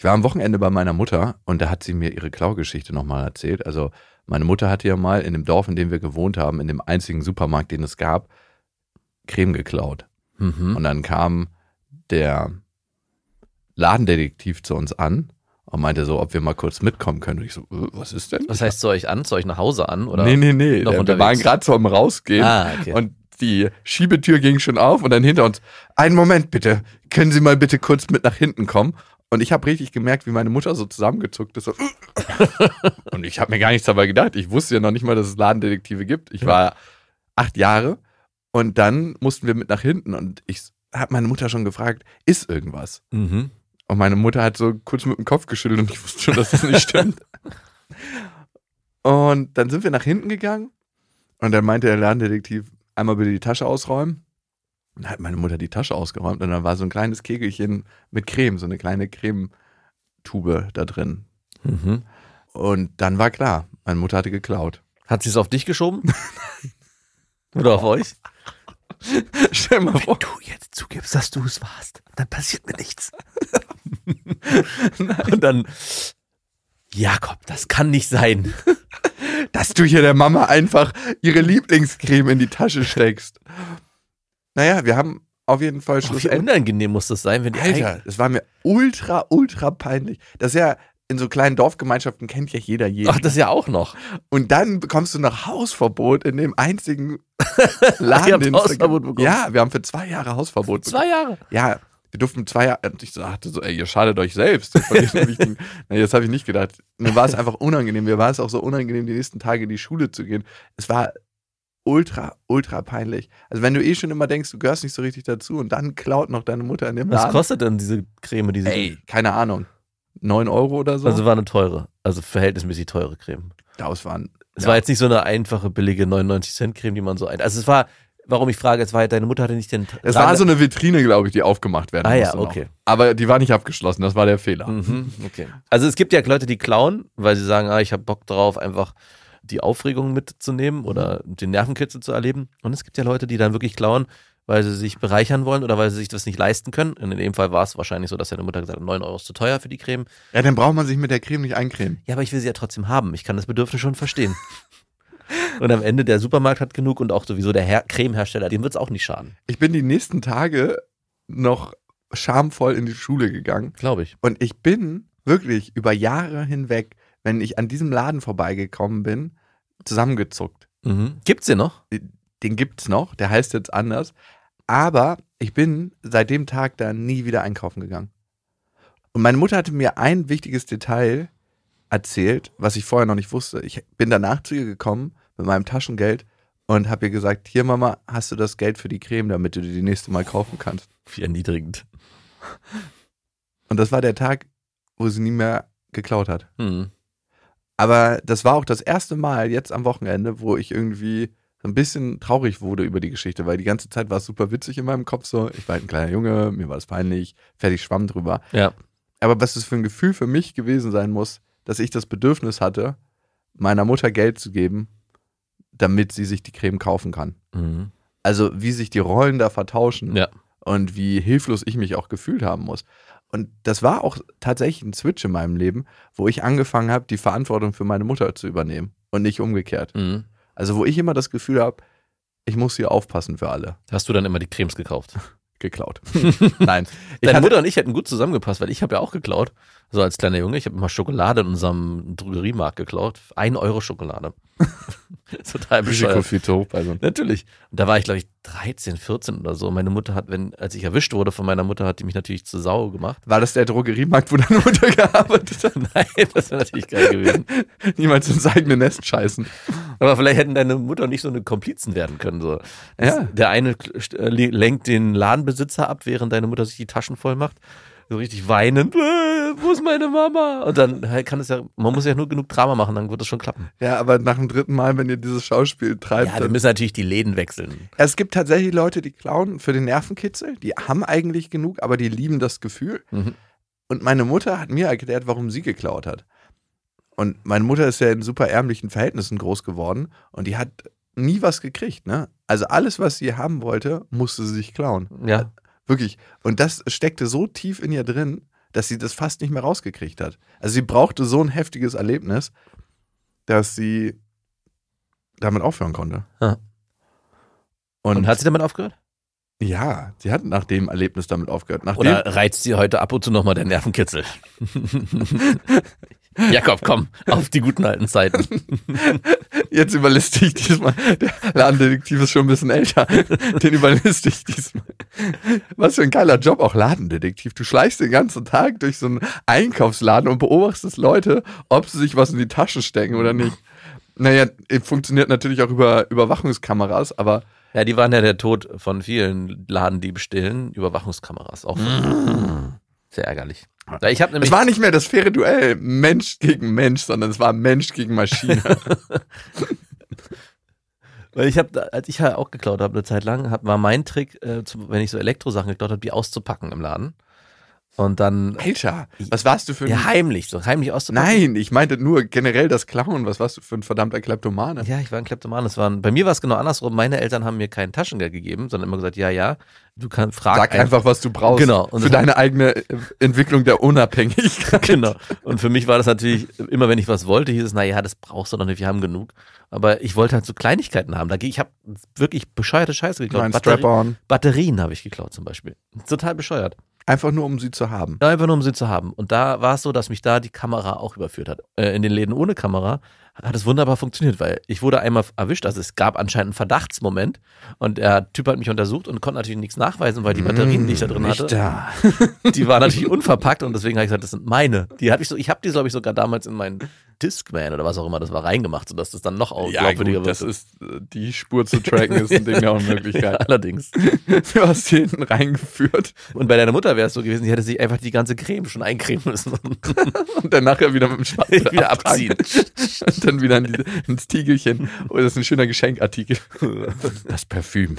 Ich war am Wochenende bei meiner Mutter und da hat sie mir ihre Klaugeschichte nochmal erzählt. Also meine Mutter hatte ja mal in dem Dorf, in dem wir gewohnt haben, in dem einzigen Supermarkt, den es gab, Creme geklaut. Mhm. Und dann kam der Ladendetektiv zu uns an und meinte so, ob wir mal kurz mitkommen können. Und ich so, äh, was ist denn? Was heißt zu euch an? Zu euch nach Hause an? Oder? nee, nee, nee. noch Der, wir waren gerade so am Rausgehen Ah, okay. und die Schiebetür ging schon auf und dann hinter uns, einen Moment bitte, können Sie mal bitte kurz mit nach hinten kommen? Und ich habe richtig gemerkt, wie meine Mutter so zusammengezuckt ist. So. und ich habe mir gar nichts dabei gedacht. Ich wusste ja noch nicht mal, dass es Ladendetektive gibt. Ich war acht Jahre und dann mussten wir mit nach hinten und ich habe meine Mutter schon gefragt, ist irgendwas? Mhm. Und meine Mutter hat so kurz mit dem Kopf geschüttelt und ich wusste schon, dass das nicht stimmt. Und dann sind wir nach hinten gegangen und dann meinte der Ladendetektiv, einmal bitte die Tasche ausräumen. Und dann hat meine Mutter die Tasche ausgeräumt und dann war so ein kleines Kegelchen mit Creme, so eine kleine Cremetube da drin. Mhm. Und dann war klar, meine Mutter hatte geklaut. Hat sie es auf dich geschoben? Oder auf euch? Stell mal vor. du jetzt zugibst, dass du es warst, dann passiert mir nichts. Und dann, Jakob, das kann nicht sein. dass du hier der Mama einfach ihre Lieblingscreme in die Tasche steckst. Naja, wir haben auf jeden Fall Oh, wie unangenehm muss das sein, wenn die Alter, das war mir ultra, ultra peinlich. Das ist ja in so kleinen Dorfgemeinschaften kennt ja jeder jeden. Ach, das ja auch noch. Und dann bekommst du noch Hausverbot in dem einzigen Laden, den Hausverbot bekommen? Ja, wir haben für zwei Jahre Hausverbot bekommen. Zwei Jahre. Ja, wir durften zwei Jahre. Und ich sagte so, ey, ihr schadet euch selbst. Na, das habe ich nicht gedacht. Mir war es einfach unangenehm. Mir war es auch so unangenehm, die nächsten Tage in die Schule zu gehen. Es war ultra, ultra peinlich. Also wenn du eh schon immer denkst, du gehörst nicht so richtig dazu und dann klaut noch deine Mutter in dem Was Laden. kostet denn diese Creme? Diese Ey, keine Ahnung. 9 Euro oder so? Also war eine teure, also verhältnismäßig teure Creme. Daraus waren. Es ja. war jetzt nicht so eine einfache, billige 99 Cent Creme, die man so ein. Also es war, warum ich frage, es war deine Mutter hatte nicht den. Es war so eine Vitrine, glaube ich, die aufgemacht werden Ah ja, musste noch. okay. Aber die war nicht abgeschlossen, das war der Fehler. Mhm, okay. Also es gibt ja Leute, die klauen, weil sie sagen, ah, ich habe Bock drauf, einfach die Aufregung mitzunehmen oder den Nervenkitzel zu erleben. Und es gibt ja Leute, die dann wirklich klauen, weil sie sich bereichern wollen oder weil sie sich das nicht leisten können. Und in dem Fall war es wahrscheinlich so, dass seine Mutter gesagt hat, 9 Euro ist zu teuer für die Creme. Ja, dann braucht man sich mit der Creme nicht eincremen. Ja, aber ich will sie ja trotzdem haben. Ich kann das Bedürfnis schon verstehen. und am Ende der Supermarkt hat genug und auch sowieso der Her Cremehersteller, dem wird es auch nicht schaden. Ich bin die nächsten Tage noch schamvoll in die Schule gegangen. Glaube ich. Und ich bin wirklich über Jahre hinweg, wenn ich an diesem Laden vorbeigekommen bin, zusammengezuckt. Mhm. Gibt's den noch? Den gibt's noch, der heißt jetzt anders. Aber ich bin seit dem Tag da nie wieder einkaufen gegangen. Und meine Mutter hatte mir ein wichtiges Detail erzählt, was ich vorher noch nicht wusste. Ich bin danach zu ihr gekommen mit meinem Taschengeld und habe ihr gesagt, hier Mama, hast du das Geld für die Creme, damit du dir die nächste Mal kaufen kannst. Wie erniedrigend. Und das war der Tag, wo sie nie mehr geklaut hat. Hm. Aber das war auch das erste Mal jetzt am Wochenende, wo ich irgendwie so ein bisschen traurig wurde über die Geschichte, weil die ganze Zeit war es super witzig in meinem Kopf so. Ich war halt ein kleiner Junge, mir war es peinlich, fertig schwamm drüber. Ja. Aber was das für ein Gefühl für mich gewesen sein muss, dass ich das Bedürfnis hatte, meiner Mutter Geld zu geben, damit sie sich die Creme kaufen kann. Mhm. Also wie sich die Rollen da vertauschen Ja. und wie hilflos ich mich auch gefühlt haben muss. Und das war auch tatsächlich ein Switch in meinem Leben, wo ich angefangen habe, die Verantwortung für meine Mutter zu übernehmen und nicht umgekehrt. Mhm. Also wo ich immer das Gefühl habe, ich muss hier aufpassen für alle. Hast du dann immer die Cremes gekauft? Geklaut. Nein. Deine hatte, Mutter und ich hätten gut zusammengepasst, weil ich habe ja auch geklaut. So als kleiner Junge. Ich habe immer Schokolade in unserem Drogeriemarkt geklaut. Ein Euro Schokolade. Total Risiko bescheuert. viel zu hoch bei so einem- Natürlich. Und da war ich, glaube ich, 13, 14 oder so. Meine Mutter hat, wenn, als ich erwischt wurde von meiner Mutter, hat die mich natürlich zu Sau gemacht. War das der Drogeriemarkt, wo deine Mutter gearbeitet hat? Nein, das wäre natürlich geil gewesen. Niemals ins eigene Nest scheißen. Aber vielleicht hätten deine Mutter nicht so eine Komplizen werden können. So. Ja. Der eine äh, lenkt den Ladenbesitzer ab, während deine Mutter sich die Taschen voll macht. So richtig weinend, äh, wo ist meine Mama? Und dann kann es ja, man muss ja nur genug Drama machen, dann wird es schon klappen. Ja, aber nach dem dritten Mal, wenn ihr dieses Schauspiel treibt, Ja, wir dann müssen natürlich die Läden wechseln. Es gibt tatsächlich Leute, die klauen für den Nervenkitzel. Die haben eigentlich genug, aber die lieben das Gefühl. Mhm. Und meine Mutter hat mir erklärt, warum sie geklaut hat. Und meine Mutter ist ja in super ärmlichen Verhältnissen groß geworden und die hat nie was gekriegt. Ne? Also alles, was sie haben wollte, musste sie sich klauen. Ja. Wirklich. Und das steckte so tief in ihr drin, dass sie das fast nicht mehr rausgekriegt hat. Also sie brauchte so ein heftiges Erlebnis, dass sie damit aufhören konnte. Ja. Und, Und hat sie damit aufgehört? ja, sie hat nach dem Erlebnis damit aufgehört. Nach Oder reizt sie heute ab und zu nochmal der Nervenkitzel? Jakob, komm, auf die guten alten Zeiten. jetzt überliste ich diesmal. Der Ladendetektiv ist schon ein bisschen älter. Den überliste ich diesmal. Was für ein geiler Job, auch Ladendetektiv. Du schleichst den ganzen Tag durch so einen Einkaufsladen und beobachtest Leute, ob sie sich was in die Tasche stecken oder nicht. Naja, funktioniert natürlich auch über Überwachungskameras, aber Ja, die waren ja der Tod von vielen Ladendiebstählen, Überwachungskameras. Auch sehr ärgerlich. Ich habe nämlich es war nicht mehr das faire Duell Mensch gegen Mensch, sondern es war Mensch gegen Maschine. Weil ich habe, als ich halt auch geklaut habe eine Zeit lang, hab, war mein Trick, äh, zu, wenn ich so Elektrosachen geklaut habe, die auszupacken im Laden. Und dann Alter, was warst du für ein... ja, heimlich, so heimlich auszupacken. Nein, ich meinte nur generell das Klauen. Was warst du für ein verdammter Kleptomane? Ja, ich war ein Kleptoman. Das waren, bei mir war es genau andersrum. Meine Eltern haben mir kein Taschengeld gegeben, sondern immer gesagt, ja, ja, du kannst frag Sag einfach, was du brauchst. Genau. Und für deine eigene äh, Entwicklung der Unabhängigkeit. Genau. Und für mich war das natürlich, immer wenn ich was wollte, hieß es, na ja, das brauchst du noch nicht, wir haben genug. Aber ich wollte halt so Kleinigkeiten haben. Ich habe wirklich bescheuerte Scheiße geklaut. Batterie-. Batterien habe ich geklaut zum Beispiel. Total bescheuert. Einfach nur, um sie zu haben. Ja, Einfach nur, um sie zu haben. Und da war es so, dass mich da die Kamera auch überführt hat. Äh, in den Läden ohne Kamera hat es wunderbar funktioniert, weil ich wurde einmal erwischt. Also es gab anscheinend einen Verdachtsmoment und der Typ hat mich untersucht und konnte natürlich nichts nachweisen, weil die Batterien, die ich da drin hatte, da. die waren natürlich unverpackt und deswegen habe ich gesagt, das sind meine. Die habe ich so, ich habe die, glaube ich, sogar damals in meinen Discman oder was auch immer das war reingemacht, sodass das dann noch Ja, glaubwürdiger gut, das ist, äh, die Spur zu tracken ist ein Ding Ja, Unmöglichkeit. allerdings. Du hast sie hinten reingeführt Und bei deiner Mutter wäre es so gewesen, die hätte sich einfach die ganze Creme schon eincremen müssen. und dann nachher wieder mit dem Schwanz Wieder abziehen. Und dann wieder in die, ins Tiegelchen. Oh, das ist ein schöner Geschenkartikel. Das Parfüm.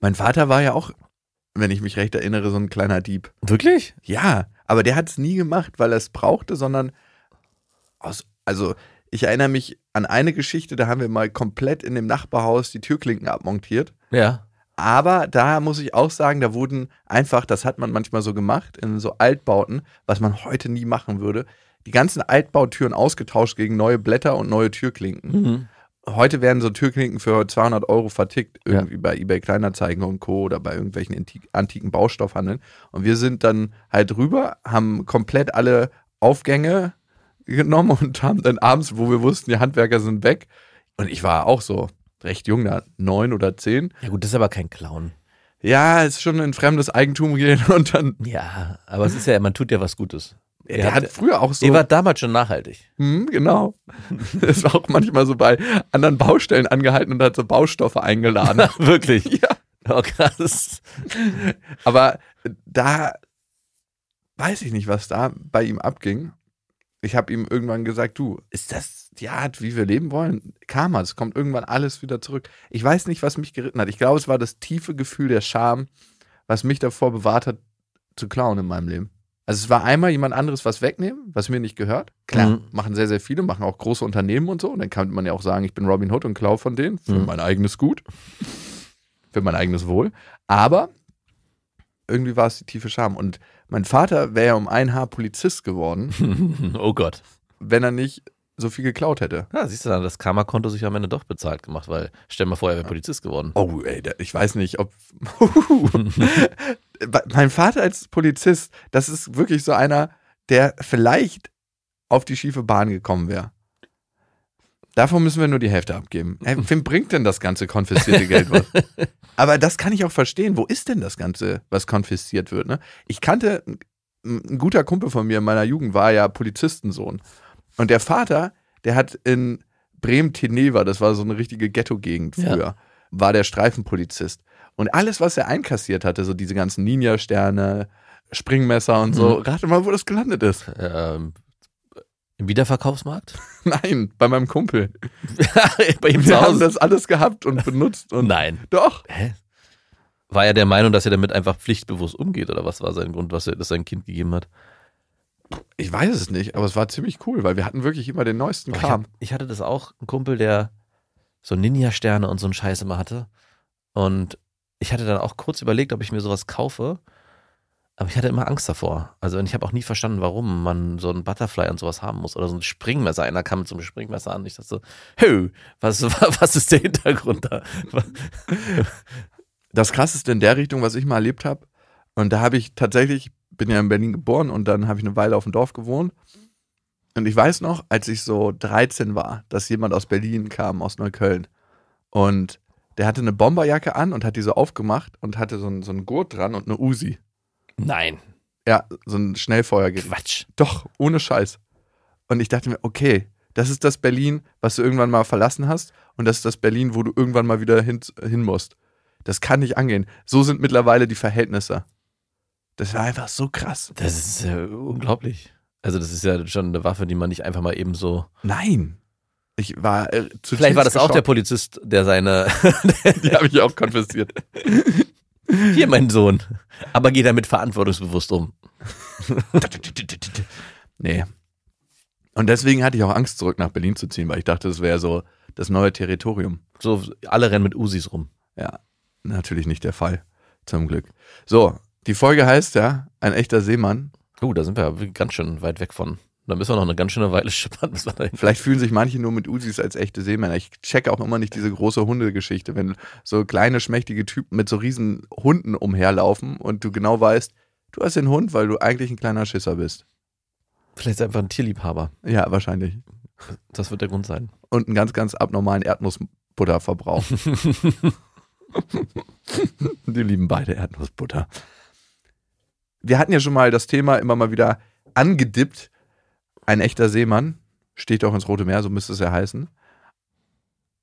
mein Vater war ja auch, wenn ich mich recht erinnere, so ein kleiner Dieb. Wirklich? Ja, aber der hat es nie gemacht, weil er es brauchte, sondern aus, also ich erinnere mich an eine Geschichte, da haben wir mal komplett in dem Nachbarhaus die Türklinken abmontiert. Ja. Aber da muss ich auch sagen, da wurden einfach, das hat man manchmal so gemacht, in so Altbauten, was man heute nie machen würde, die ganzen Altbautüren ausgetauscht gegen neue Blätter und neue Türklinken. Mhm. Heute werden so Türklinken für 200 Euro vertickt, irgendwie bei eBay Kleinanzeigen und Co. oder bei irgendwelchen antik- antiken Baustoffhandeln. Und wir sind dann halt rüber, haben komplett alle Aufgänge genommen und haben dann abends, wo wir wussten, die Handwerker sind weg. Und ich war auch so recht jung, da neun oder zehn. Ja gut, das ist aber kein Clown. Ja, es ist schon in fremdes Eigentum gehen und dann. Ja, aber es ist ja, man tut ja was Gutes. Er hat früher auch so. Ihr wart damals schon nachhaltig. Hm, genau. Es war auch manchmal so bei anderen Baustellen angehalten und hat so Baustoffe eingeladen. Wirklich? ja. Oh, krass. Aber da weiß ich nicht, was da bei ihm abging. Ich habe ihm irgendwann gesagt, du, ist das die Art, wie wir leben wollen? Karma, es kommt irgendwann alles wieder zurück. Ich weiß nicht, was mich geritten hat. Ich glaube, es war das tiefe Gefühl der Scham, was mich davor bewahrt hat, zu klauen in meinem Leben. Also es war einmal jemand anderes was wegnehmen, was mir nicht gehört. Klar, Mhm. machen sehr, sehr viele, machen auch große Unternehmen und so. Und dann kann man ja auch sagen, ich bin Robin Hood und klau von denen für Mhm. mein eigenes Gut, für mein eigenes Wohl. Aber irgendwie war es die tiefe Scham. Und mein Vater wäre ja um ein Haar Polizist geworden, oh Gott. wenn er nicht so viel geklaut hätte. Ja, siehst du dann, das Karma-Konto sich am Ende doch bezahlt gemacht, weil stell mal vor, er wäre Polizist geworden. Oh, ey, ich weiß nicht, ob. mein Vater als Polizist, das ist wirklich so einer, der vielleicht auf die schiefe Bahn gekommen wäre. Davon müssen wir nur die Hälfte abgeben. Ey, wem bringt denn das ganze konfiszierte Geld was? Aber das kann ich auch verstehen. Wo ist denn das Ganze, was konfisziert wird? Ne? Ich kannte, ein, guter Kumpel von mir in meiner Jugend war ja Polizistensohn. Und der Vater, der hat in Bremen-Teneva, das war so eine richtige Ghetto-Gegend Ja. früher, war der Streifenpolizist. Und alles, was er einkassiert hatte, so diese ganzen Ninja-Sterne, Springmesser und so, Mhm. rate mal, wo das gelandet ist. Ähm, Im Wiederverkaufsmarkt? Nein, bei meinem Kumpel. Bei ihm Wir zu haben das alles gehabt und benutzt und Nein. doch. Hä? War er der Meinung, dass er damit einfach pflichtbewusst umgeht oder was war sein Grund, was er das sein Kind gegeben hat? Ich weiß es nicht, aber es war ziemlich cool, weil wir hatten wirklich immer den neuesten Aber ich, Kram. hab, ich hatte das auch, ein Kumpel, der so Ninja-Sterne und so einen Scheiß immer hatte. Und ich hatte dann auch kurz überlegt, ob ich mir sowas kaufe. Aber ich hatte immer Angst davor. Also ich habe auch nie verstanden, warum man so ein Butterfly und sowas haben muss. Oder so ein Springmesser. Einer kam einem Springmesser an. Ich dachte so, hö, was, was ist der Hintergrund da? Das krasseste in der Richtung, was ich mal erlebt habe, und da habe ich tatsächlich, bin ja in Berlin geboren und dann habe ich eine Weile auf dem Dorf gewohnt. Und ich weiß noch, als ich so 13 war, dass jemand aus Berlin kam, aus Neukölln. Und der hatte eine Bomberjacke an und hat die so aufgemacht und hatte so einen, so einen Gurt dran und eine Uzi. Nein, Ja, so ein Schnellfeuergerät. Quatsch. Doch, ohne Scheiß. Und ich dachte mir, okay, das ist das Berlin, was du irgendwann mal verlassen hast. Und das ist das Berlin, wo du irgendwann mal wieder hin, hin musst. Das kann nicht angehen. So sind mittlerweile die Verhältnisse. Das war einfach so krass. Das ist äh, unglaublich. Also das ist ja schon eine Waffe, die man nicht einfach mal eben so. Nein. Ich war äh, Vielleicht war das auch der geschockt. Polizist, der seine. Die habe ich auch konfisziert. Hier, mein Sohn. Aber geht damit verantwortungsbewusst um. nee. Und deswegen hatte ich auch Angst, zurück nach Berlin zu ziehen, weil ich dachte, das wäre so das neue Territorium. So, alle rennen mit Usis rum. Ja, natürlich nicht der Fall. Zum Glück. So, die Folge heißt ja, ein echter Seemann. Uh, da sind wir ja ganz schön weit weg von. Da müssen wir noch eine ganz schöne Weile schippern. Vielleicht fühlen sich manche nur mit Usis als echte Seemänner. Ich checke auch immer nicht diese große Hundegeschichte, wenn so kleine, schmächtige Typen mit so riesen Hunden umherlaufen und du genau weißt, du hast den Hund, weil du eigentlich ein kleiner Schisser bist. Vielleicht ist er einfach ein Tierliebhaber. Ja, wahrscheinlich. Das wird der Grund sein. Und einen ganz, ganz abnormalen Erdnussbutterverbrauch. Die lieben beide Erdnussbutter. Wir hatten ja schon mal das Thema immer mal wieder angedippt. Ein echter Seemann steht auch ins Rote Meer, so müsste es ja heißen.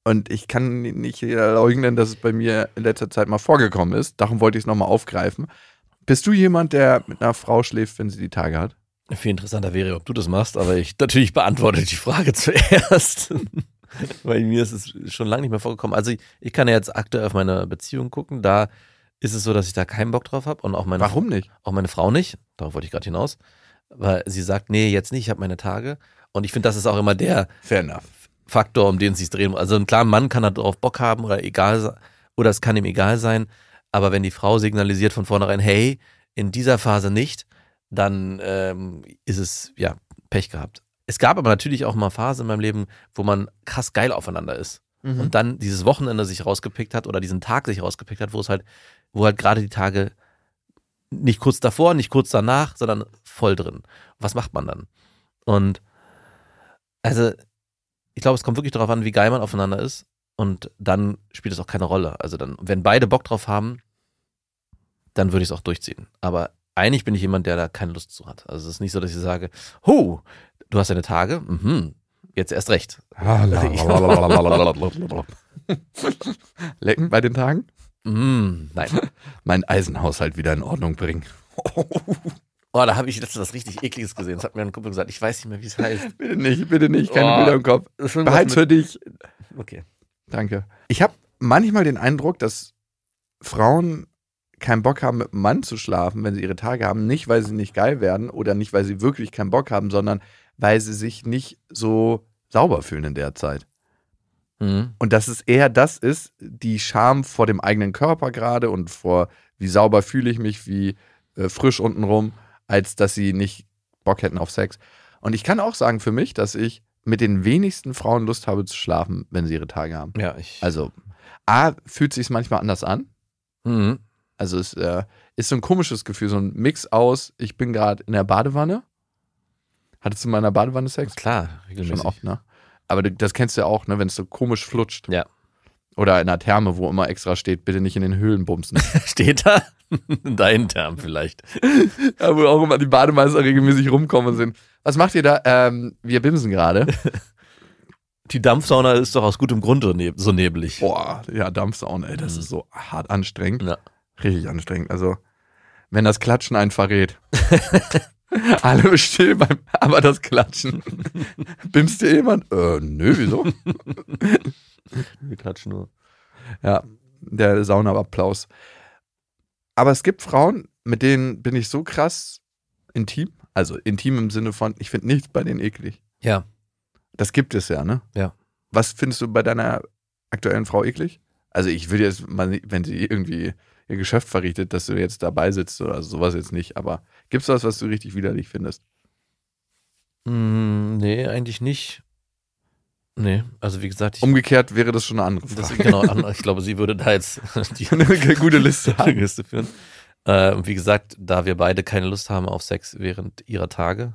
Und ich kann nicht leugnen, dass es bei mir in letzter Zeit mal vorgekommen ist. Darum wollte ich es nochmal aufgreifen. Bist du jemand, der mit einer Frau schläft, wenn sie die Tage hat? Viel interessanter wäre, ob du das machst, aber ich natürlich beantworte die Frage zuerst. Weil mir ist es schon lange nicht mehr vorgekommen. Also ich, ich kann ja jetzt aktuell auf meine Beziehung gucken. Da ist es so, dass ich da keinen Bock drauf habe und auch meine, Warum nicht? auch meine Frau nicht. Darauf wollte ich gerade hinaus. Weil sie sagt, nee, jetzt nicht, ich habe meine Tage. Und ich finde, das ist auch immer der. Faktor, um den es sich drehen muss. Also ein klarer Mann kann da drauf Bock haben oder egal oder es kann ihm egal sein. Aber wenn die Frau signalisiert von vornherein, hey, in dieser Phase nicht, dann ähm, ist es ja Pech gehabt. Es gab aber natürlich auch mal Phasen in meinem Leben, wo man krass geil aufeinander ist. Mhm. Und dann dieses Wochenende sich rausgepickt hat oder diesen Tag sich rausgepickt hat, wo es halt, wo halt gerade die Tage nicht kurz davor, nicht kurz danach, sondern voll drin. Was macht man dann? Und also, ich glaube, es kommt wirklich darauf an, wie geil man aufeinander ist. Und dann spielt es auch keine Rolle. Also dann, wenn beide Bock drauf haben, dann würde ich es auch durchziehen. Aber eigentlich bin ich jemand, der da keine Lust zu hat. Also es ist nicht so, dass ich sage, hu, du hast deine Tage, mhm, jetzt erst recht. Lecken bei den Tagen? Mm, nein. Mein Eisenhaushalt wieder in Ordnung bringen. Oh, da habe ich letztens was richtig ekliges gesehen. Das hat mir ein Kumpel gesagt. Ich weiß nicht mehr, wie es heißt. Bitte nicht, bitte nicht, keine Oh. Bilder im Kopf. Behalt's für dich. Okay. Danke. Ich habe manchmal den Eindruck, dass Frauen keinen Bock haben, mit einem Mann zu schlafen, wenn sie ihre Tage haben. Nicht, weil sie nicht geil werden oder nicht, weil sie wirklich keinen Bock haben, sondern weil sie sich nicht so sauber fühlen in der Zeit. Mhm. Und dass es eher das ist, die Scham vor dem eigenen Körper gerade und vor, wie sauber fühle ich mich, wie äh, frisch untenrum, als dass sie nicht Bock hätten auf Sex. Und ich kann auch sagen für mich, dass ich mit den wenigsten Frauen Lust habe zu schlafen, wenn sie ihre Tage haben. Ja, ich. Also, A, fühlt sich manchmal anders an. Mhm. Also es äh, ist so ein komisches Gefühl, so ein Mix aus, ich bin gerade in der Badewanne. Hattest du mal in der Badewanne Sex? Klar, regelmäßig. Schon oft, ne? Aber das kennst du ja auch, ne, wenn es so komisch flutscht. Ja. Oder in einer Therme, wo immer extra steht, bitte nicht in den Höhlen bumsen. Steht da? In deinen Term vielleicht. ja, wo auch immer die Bademeister regelmäßig rumkommen sind. Was macht ihr da? Ähm, wir bimsen gerade. Die Dampfsauna ist doch aus gutem Grund so neblig. Boah, ja, Dampfsauna, ey, das Mhm. ist so hart anstrengend. Ja. Richtig anstrengend. Also, wenn das Klatschen einen verrät. Alle still beim, aber das Klatschen. Bimst dir jemand? Äh, nö, wieso? Wir klatschen nur. Ja, der Saunaapplaus. Aber es gibt Frauen, mit denen bin ich so krass intim. Also intim im Sinne von, ich finde nichts bei denen eklig. Ja. Das gibt es ja, ne? Ja. Was findest du bei deiner aktuellen Frau eklig? Also ich will jetzt mal, wenn sie irgendwie ihr Geschäft verrichtet, dass du jetzt dabei sitzt oder sowas jetzt nicht. Aber gibt es was, was du richtig widerlich findest? Mm, nee, eigentlich nicht. Nee, also wie gesagt, ich, Umgekehrt wäre das schon eine andere das, Frage. genau, an- ich glaube, sie würde da jetzt die Eine gute Liste haben. Liste führen. Äh, und wie gesagt, da wir beide keine Lust haben auf Sex während ihrer Tage,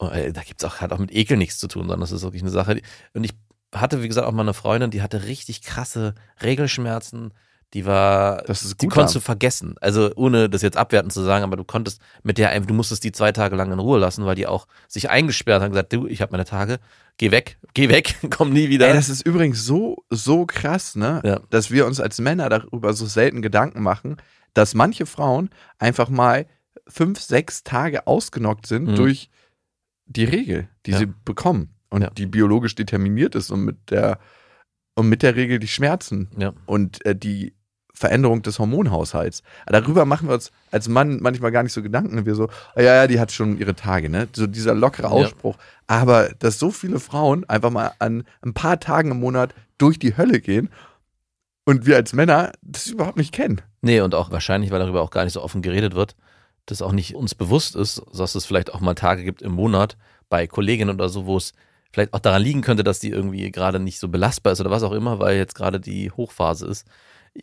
äh, da gibt es auch, hat auch mit Ekel nichts zu tun, sondern das ist wirklich eine Sache. Die, und ich hatte, wie gesagt, auch mal eine Freundin, die hatte richtig krasse Regelschmerzen. Die war, Das ist die konntest du vergessen. Also ohne das jetzt abwertend zu sagen, aber du konntest mit der einfach, du musstest die zwei Tage lang in Ruhe lassen, weil die auch sich eingesperrt haben und gesagt, du, ich habe meine Tage, geh weg, geh weg, komm nie wieder. Ey, das ist übrigens so, so krass, ne? Ja. Dass wir uns als Männer darüber so selten Gedanken machen, dass manche Frauen einfach mal fünf, sechs Tage ausgenockt sind Mhm. durch die Regel, die Ja. sie bekommen und Ja. die biologisch determiniert ist und mit der und mit der Regel die Schmerzen und äh, die Veränderung des Hormonhaushalts. Darüber machen wir uns als Mann manchmal gar nicht so Gedanken. Wir so, ah, ja, ja, die hat schon ihre Tage, ne? So dieser lockere Ja. Ausspruch. Aber dass so viele Frauen einfach mal an ein paar Tagen im Monat durch die Hölle gehen und wir als Männer das überhaupt nicht kennen. Nee, und auch wahrscheinlich, weil darüber auch gar nicht so offen geredet wird, dass auch nicht uns bewusst ist, dass es vielleicht auch mal Tage gibt im Monat bei Kolleginnen oder so, wo es vielleicht auch daran liegen könnte, dass die irgendwie gerade nicht so belastbar ist oder was auch immer, weil jetzt gerade die Hochphase ist.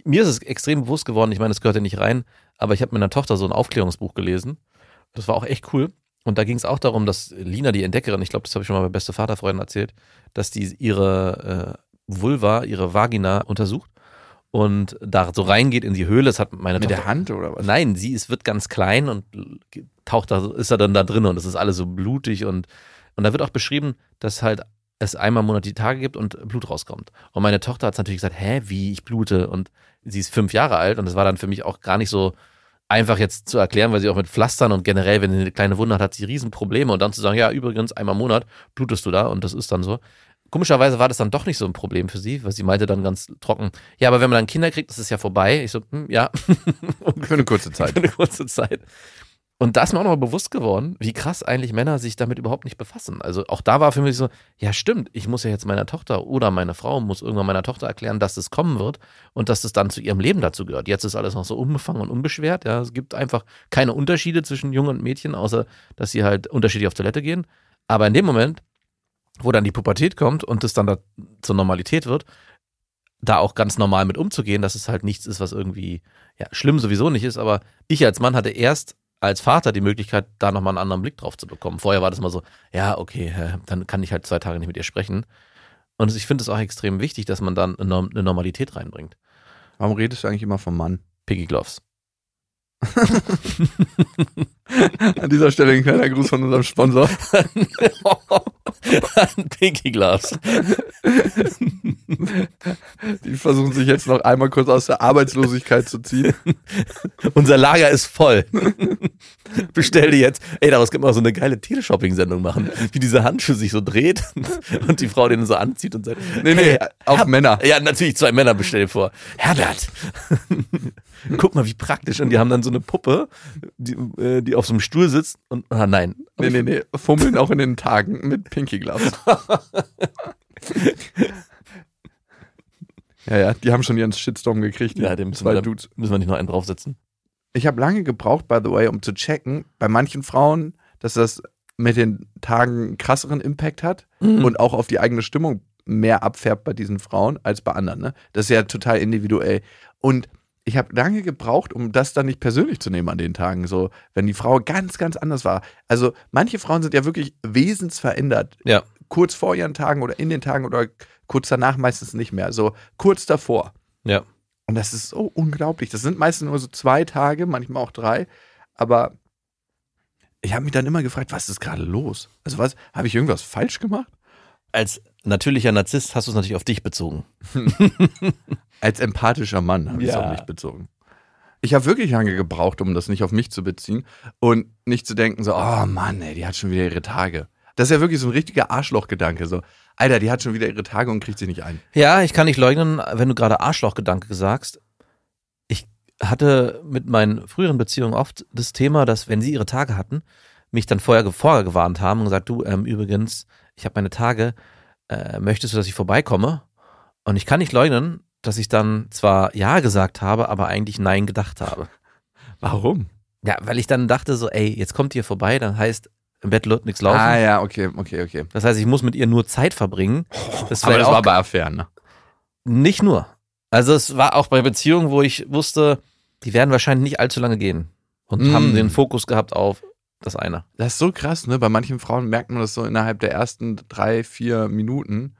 Mir ist es extrem bewusst geworden, ich meine, es gehört ja nicht rein, aber ich habe mit meiner Tochter so ein Aufklärungsbuch gelesen. Das war auch echt cool. Und da ging es auch darum, dass Lina, die Entdeckerin, ich glaube, das habe ich schon mal bei beste Vaterfreunden erzählt, dass die ihre äh, Vulva, ihre Vagina untersucht und da so reingeht in die Höhle. Das hat meine Mit Tochter der Hand oder was? Nein, sie ist, wird ganz klein und taucht da, ist er dann da drin und es ist alles so blutig und, und da wird auch beschrieben, dass halt es einmal im Monat die Tage gibt und Blut rauskommt. Und meine Tochter hat natürlich gesagt, hä, wie, ich blute? Und sie ist fünf Jahre alt und das war dann für mich auch gar nicht so einfach jetzt zu erklären, weil sie auch mit Pflastern und generell, wenn sie eine kleine Wunde hat, hat sie Riesenprobleme und dann zu sagen, ja, übrigens, einmal im Monat blutest du da und das ist dann so. Komischerweise war das dann doch nicht so ein Problem für sie, weil sie meinte dann ganz trocken, ja, aber wenn man dann Kinder kriegt, ist es ja vorbei. Ich so, hm, ja, Für eine kurze Zeit. für eine kurze Zeit. Und da ist mir auch noch mal bewusst geworden, wie krass eigentlich Männer sich damit überhaupt nicht befassen. Also auch da war für mich so, ja stimmt, ich muss ja jetzt meiner Tochter oder meine Frau muss irgendwann meiner Tochter erklären, dass es kommen wird und dass es dann zu ihrem Leben dazu gehört. Jetzt ist alles noch so unbefangen und unbeschwert. Ja, es gibt einfach keine Unterschiede zwischen Jungen und Mädchen, außer dass sie halt unterschiedlich auf Toilette gehen. Aber in dem Moment, wo dann die Pubertät kommt und es dann da zur Normalität wird, da auch ganz normal mit umzugehen, dass es halt nichts ist, was irgendwie ja, schlimm sowieso nicht ist, aber ich als Mann hatte erst als Vater die Möglichkeit, da nochmal einen anderen Blick drauf zu bekommen. Vorher war das mal so, ja, okay, dann kann ich halt zwei Tage nicht mit ihr sprechen. Und ich finde es auch extrem wichtig, dass man dann eine Normalität reinbringt. Warum redest du eigentlich immer vom Mann? Piggy Gloves. An dieser Stelle ein kleiner Gruß von unserem Sponsor. Piggy Gloves. Die versuchen sich jetzt noch einmal kurz aus der Arbeitslosigkeit zu ziehen. Unser Lager ist voll. Bestell dir jetzt. Ey, daraus könnte man auch so eine geile Teleshopping-Sendung machen, wie diese Handschuhe sich so dreht und die Frau den so anzieht und sagt: Nee, nee, auch Herr- Männer. Ja, natürlich zwei Männer bestell vor. Herbert, guck mal, wie praktisch. Und die haben dann so eine Puppe, die, äh, die auf so einem Stuhl sitzt und, ah, nein. Nee, nee, nee. Fummeln auch in den Tagen mit Pinky Gloves. ja, ja, die haben schon ihren Shitstorm gekriegt. Ja, dem müssen zwei wir, Dudes. müssen wir nicht noch einen draufsetzen. Ich habe lange gebraucht, by the way, um zu checken, bei manchen Frauen, dass das mit den Tagen einen krasseren Impact hat Mhm. und auch auf die eigene Stimmung mehr abfärbt bei diesen Frauen als bei anderen. Ne? Das ist ja total individuell. Und ich habe lange gebraucht, um das dann nicht persönlich zu nehmen an den Tagen, so wenn die Frau ganz, ganz anders war. Also manche Frauen sind ja wirklich wesensverändert. Ja. Kurz vor ihren Tagen oder in den Tagen oder kurz danach meistens nicht mehr. So kurz davor. Ja. Und das ist so unglaublich. Das sind meistens nur so zwei Tage, manchmal auch drei. Aber ich habe mich dann immer gefragt, was ist gerade los? Also was, habe ich irgendwas falsch gemacht? Als natürlicher Narzisst hast du es natürlich auf dich bezogen. Als empathischer Mann habe ich es Ja. auf mich bezogen. Ich habe wirklich lange gebraucht, um das nicht auf mich zu beziehen und nicht zu denken so, oh Mann, ey, die hat schon wieder ihre Tage. Das ist ja wirklich so ein richtiger Arschlochgedanke, so, Alter, die hat schon wieder ihre Tage und kriegt sie nicht ein. Ja, ich kann nicht leugnen, wenn du gerade Arschlochgedanke sagst. Ich hatte mit meinen früheren Beziehungen oft das Thema, dass wenn sie ihre Tage hatten, mich dann vorher, vorher gewarnt haben und gesagt, du, ähm, übrigens, ich habe meine Tage, äh, möchtest du, dass ich vorbeikomme? Und ich kann nicht leugnen, dass ich dann zwar Ja gesagt habe, aber eigentlich Nein gedacht habe. Warum? Ja, weil ich dann dachte so, ey, jetzt kommt ihr vorbei, dann heißt im Bett wird nichts laufen. Ah ja, okay, okay, okay. Das heißt, ich muss mit ihr nur Zeit verbringen. Das Aber das war bei Affären, ne? Nicht nur. Also es war auch bei Beziehungen, wo ich wusste, die werden wahrscheinlich nicht allzu lange gehen. Und Mm. haben den Fokus gehabt auf das eine. Das ist so krass, ne? Bei manchen Frauen merkt man das so innerhalb der ersten drei, vier Minuten.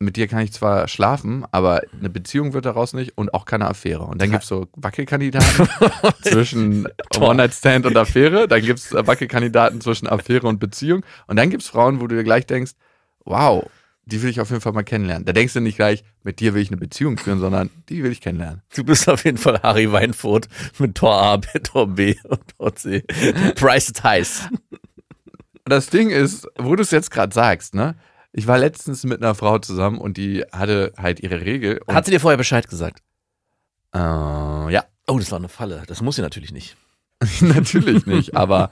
Mit dir kann ich zwar schlafen, aber eine Beziehung wird daraus nicht und auch keine Affäre. Und dann gibt's so Wackelkandidaten zwischen One-Night-Stand und Affäre. Dann gibt's Wackelkandidaten zwischen Affäre und Beziehung. Und dann gibt's Frauen, wo du dir gleich denkst, wow, die will ich auf jeden Fall mal kennenlernen. Da denkst du nicht gleich, mit dir will ich eine Beziehung führen, sondern die will ich kennenlernen. Du bist auf jeden Fall Harry Weinfurt mit Tor A, Tor B und Tor C. Price is heiß. Das Ding ist, wo du es jetzt gerade sagst, ne? Ich war letztens mit einer Frau zusammen und die hatte halt ihre Regel. Hat sie dir vorher Bescheid gesagt? äh, ja, Oh, das war eine Falle. Das muss sie natürlich nicht. natürlich nicht. Aber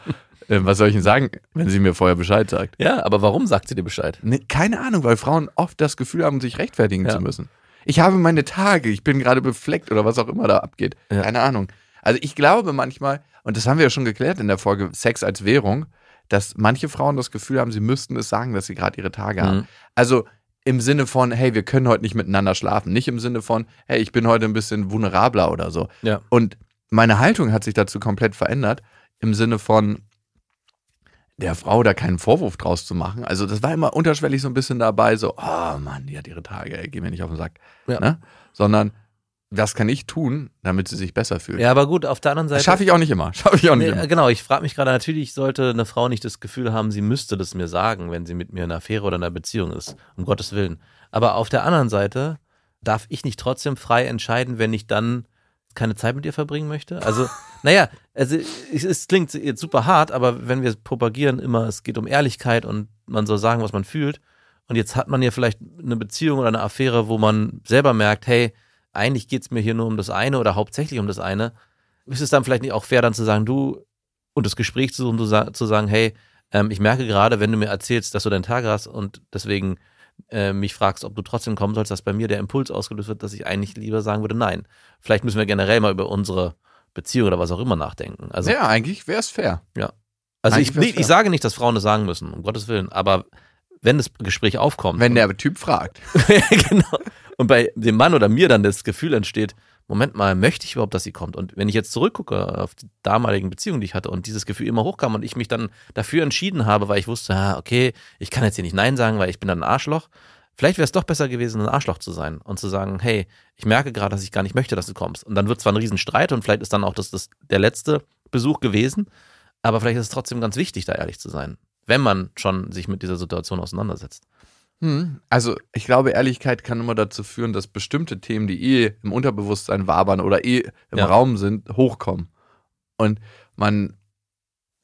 äh, was soll ich denn sagen, wenn sie mir vorher Bescheid sagt? Ja, aber warum sagt sie dir Bescheid? Ne, keine Ahnung, weil Frauen oft das Gefühl haben, sich rechtfertigen Ja. zu müssen. Ich habe meine Tage, ich bin gerade befleckt oder was auch immer da abgeht. Ja. Keine Ahnung. Also ich glaube manchmal, und das haben wir ja schon geklärt in der Folge Sex als Währung, dass manche Frauen das Gefühl haben, sie müssten es sagen, dass sie gerade ihre Tage haben. Mhm. Also im Sinne von, hey, wir können heute nicht miteinander schlafen. Nicht im Sinne von, hey, ich bin heute ein bisschen vulnerabler oder so. Ja. Und meine Haltung hat sich dazu komplett verändert. Im Sinne von, der Frau da keinen Vorwurf draus zu machen. Also das war immer unterschwellig so ein bisschen dabei, so, oh Mann, die hat ihre Tage, ey, geh mir nicht auf den Sack. Ja. Ne? Sondern, was kann ich tun, damit sie sich besser fühlt? Ja, aber gut, auf der anderen Seite. schaffe ich auch nicht immer. Schaffe ich auch nicht Nee, immer. genau, ich frage mich gerade, natürlich sollte eine Frau nicht das Gefühl haben, sie müsste das mir sagen, wenn sie mit mir in einer Affäre oder in einer Beziehung ist, um Gottes Willen. Aber auf der anderen Seite darf ich nicht trotzdem frei entscheiden, wenn ich dann keine Zeit mit ihr verbringen möchte? Also, naja, also es, es klingt jetzt super hart, aber wenn wir propagieren immer, es geht um Ehrlichkeit und man soll sagen, was man fühlt. Und jetzt hat man ja vielleicht eine Beziehung oder eine Affäre, wo man selber merkt, hey, eigentlich geht's mir hier nur um das eine oder hauptsächlich um das eine. Ist es dann vielleicht nicht auch fair, dann zu sagen, du, und das Gespräch zu suchen, zu sagen, hey, ähm, ich merke gerade, wenn du mir erzählst, dass du deinen Tag hast und deswegen äh, mich fragst, ob du trotzdem kommen sollst, dass bei mir der Impuls ausgelöst wird, dass ich eigentlich lieber sagen würde, nein. Vielleicht müssen wir generell mal über unsere Beziehung oder was auch immer nachdenken. Also, ja, eigentlich wäre es fair. also eigentlich ich, ich sage nicht, dass Frauen das sagen müssen, um Gottes Willen, aber wenn das Gespräch aufkommt. Wenn der Typ fragt. genau. Und bei dem Mann oder mir dann das Gefühl entsteht, Moment mal, möchte ich überhaupt, dass sie kommt? Und wenn ich jetzt zurückgucke auf die damaligen Beziehungen, die ich hatte und dieses Gefühl immer hochkam und ich mich dann dafür entschieden habe, weil ich wusste, ah, okay, ich kann jetzt hier nicht Nein sagen, weil ich bin dann ein Arschloch. Vielleicht wäre es doch besser gewesen, ein Arschloch zu sein und zu sagen, hey, ich merke gerade, dass ich gar nicht möchte, dass du kommst. Und dann wird zwar ein Riesenstreit und vielleicht ist dann auch das, das der letzte Besuch gewesen, aber vielleicht ist es trotzdem ganz wichtig, da ehrlich zu sein, wenn man schon sich mit dieser Situation auseinandersetzt. Hm. Also ich glaube, Ehrlichkeit kann immer dazu führen, dass bestimmte Themen, die eh im Unterbewusstsein wabern oder eh im Ja. Raum sind, hochkommen. Und man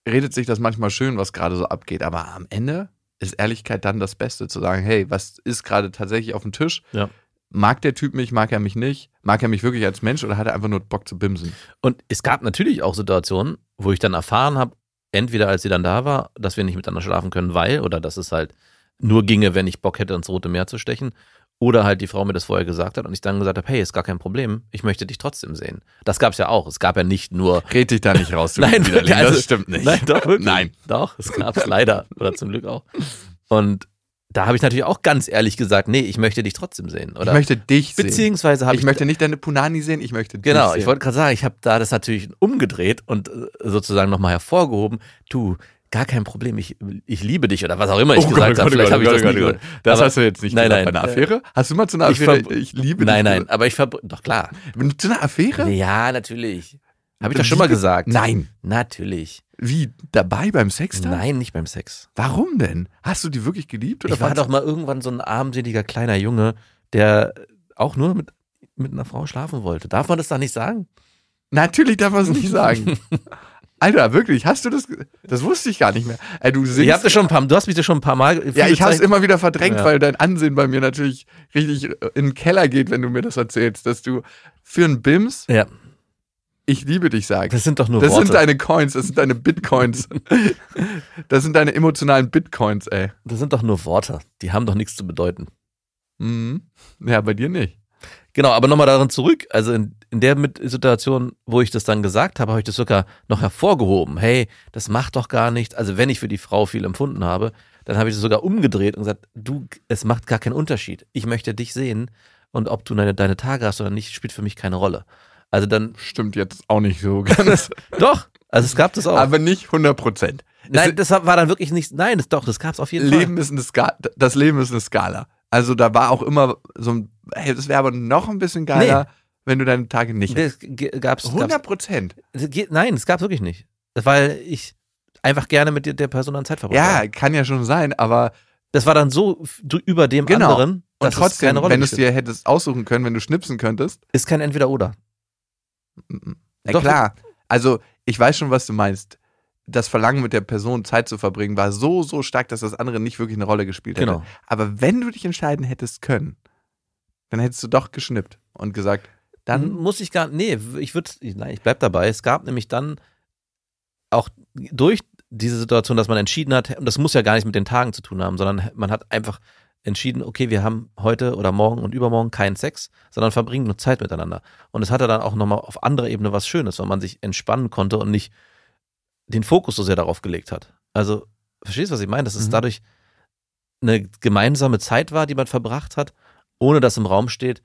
redet sich das manchmal schön, was gerade so abgeht, aber am Ende ist Ehrlichkeit dann das Beste, zu sagen, hey, was ist gerade tatsächlich auf dem Tisch? Ja. Mag der Typ mich, mag er mich nicht? Mag er mich wirklich als Mensch oder hat er einfach nur Bock zu bimsen? Und es gab natürlich auch Situationen, wo ich dann erfahren habe, entweder als sie dann da war, dass wir nicht miteinander schlafen können, weil, oder dass es halt nur ginge, wenn ich Bock hätte, ins Rote Meer zu stechen, oder halt die Frau mir das vorher gesagt hat und ich dann gesagt habe, hey, ist gar kein Problem, ich möchte dich trotzdem sehen. Das gab es ja auch. Es gab ja nicht nur. Red dich da nicht raus, du Nein, Widerling, also- das stimmt nicht. Nein, doch, wirklich. Nein. Doch, es gab es leider. Oder zum Glück auch. Und da habe ich natürlich auch ganz ehrlich gesagt, nee, ich möchte dich trotzdem sehen. Oder ich möchte dich sehen. beziehungsweise habe Ich ich möchte nicht deine Punani sehen, ich möchte dich Genau, sehen. ich wollte gerade sagen, ich habe da das natürlich umgedreht und äh, sozusagen nochmal hervorgehoben. Du, gar kein Problem, ich, ich liebe dich oder was auch immer ich Oh gesagt Gott, habe. Gott, Vielleicht habe ich das Gott, nicht Gott, gehört. Das Aber- hast du jetzt nicht nein, nein, bei einer Affäre? Hast du mal zu einer ich Affäre? verb- Ich, liebe Nein, dich nein, aber ich verbr... Doch klar. Zu einer Affäre? Ja, natürlich. Habe ich doch schon mal gesagt. Nein. Natürlich. Wie, dabei beim Sex dann? Nein, nicht beim Sex. Warum denn? Hast du die wirklich geliebt? Oder Ich war doch mal irgendwann so ein armseliger kleiner Junge, der auch nur mit, mit einer Frau schlafen wollte. Darf man das da nicht sagen? Natürlich darf man es nicht sagen. Alter, wirklich, hast du das? Das wusste ich gar nicht mehr. Ey, du Ich hab das schon ein paar, du hast mich das schon ein paar Mal. ja, ich habe es immer wieder verdrängt, Ja. weil dein Ansehen bei mir natürlich richtig in den Keller geht, wenn du mir das erzählst, dass du für einen Bims Ja, ich liebe dich sagst. das sind doch nur Das Worte. sind deine Coins, das sind deine Bitcoins. das sind deine emotionalen Bitcoins, ey. das sind doch nur Worte. Die haben doch nichts zu bedeuten. Mhm. Ja, bei dir nicht. Genau, aber nochmal daran zurück. Also in, in der Situation, wo ich das dann gesagt habe, habe ich das sogar noch hervorgehoben. Hey, das macht doch gar nichts. Also wenn ich für die Frau viel empfunden habe, dann habe ich das sogar umgedreht und gesagt, du, es macht gar keinen Unterschied. Ich möchte dich sehen und ob du deine, deine Tage hast oder nicht, spielt für mich keine Rolle. Also dann, Stimmt jetzt auch nicht so ganz. doch, also es gab das auch. aber nicht 100 Prozent. nein, das war dann wirklich nicht, nein, das, doch, das gab es auf jeden Leben ist eine Skala. Das Leben ist eine Skala. Also da war auch immer so ein, hey, das wäre aber noch ein bisschen geiler, wenn du deine Tage nicht Fall. Das gab's, gab's, 100 Prozent. nein, das gab es wirklich nicht. Weil ich einfach gerne mit der, der Person an Zeit verbracht habe. Ja, kann ja schon sein, aber Das war dann so über dem Genau. anderen, und trotzdem, wenn du es dir hättest aussuchen können, wenn du schnipsen könntest, Ist kein Entweder-Oder. Ja Doch. klar. Also ich weiß schon, was du meinst. Das Verlangen mit der Person Zeit zu verbringen war so, so stark, dass das andere nicht wirklich eine Rolle gespielt hätte. Genau. Aber wenn du dich entscheiden hättest können, dann hättest du doch geschnippt und gesagt, Dann dann muss ich gar, nee, ich würde, nein, ich bleib dabei. Es gab nämlich dann auch durch diese Situation, dass man entschieden hat, und das muss ja gar nicht mit den Tagen zu tun haben, sondern man hat einfach entschieden, okay, wir haben heute oder morgen und übermorgen keinen Sex, sondern verbringen nur Zeit miteinander. Und es hatte dann auch nochmal auf anderer Ebene was Schönes, weil man sich entspannen konnte und nicht den Fokus so sehr darauf gelegt hat. Also, verstehst du, was ich meine? Dass es Mhm. dadurch eine gemeinsame Zeit war, die man verbracht hat, ohne dass im Raum steht,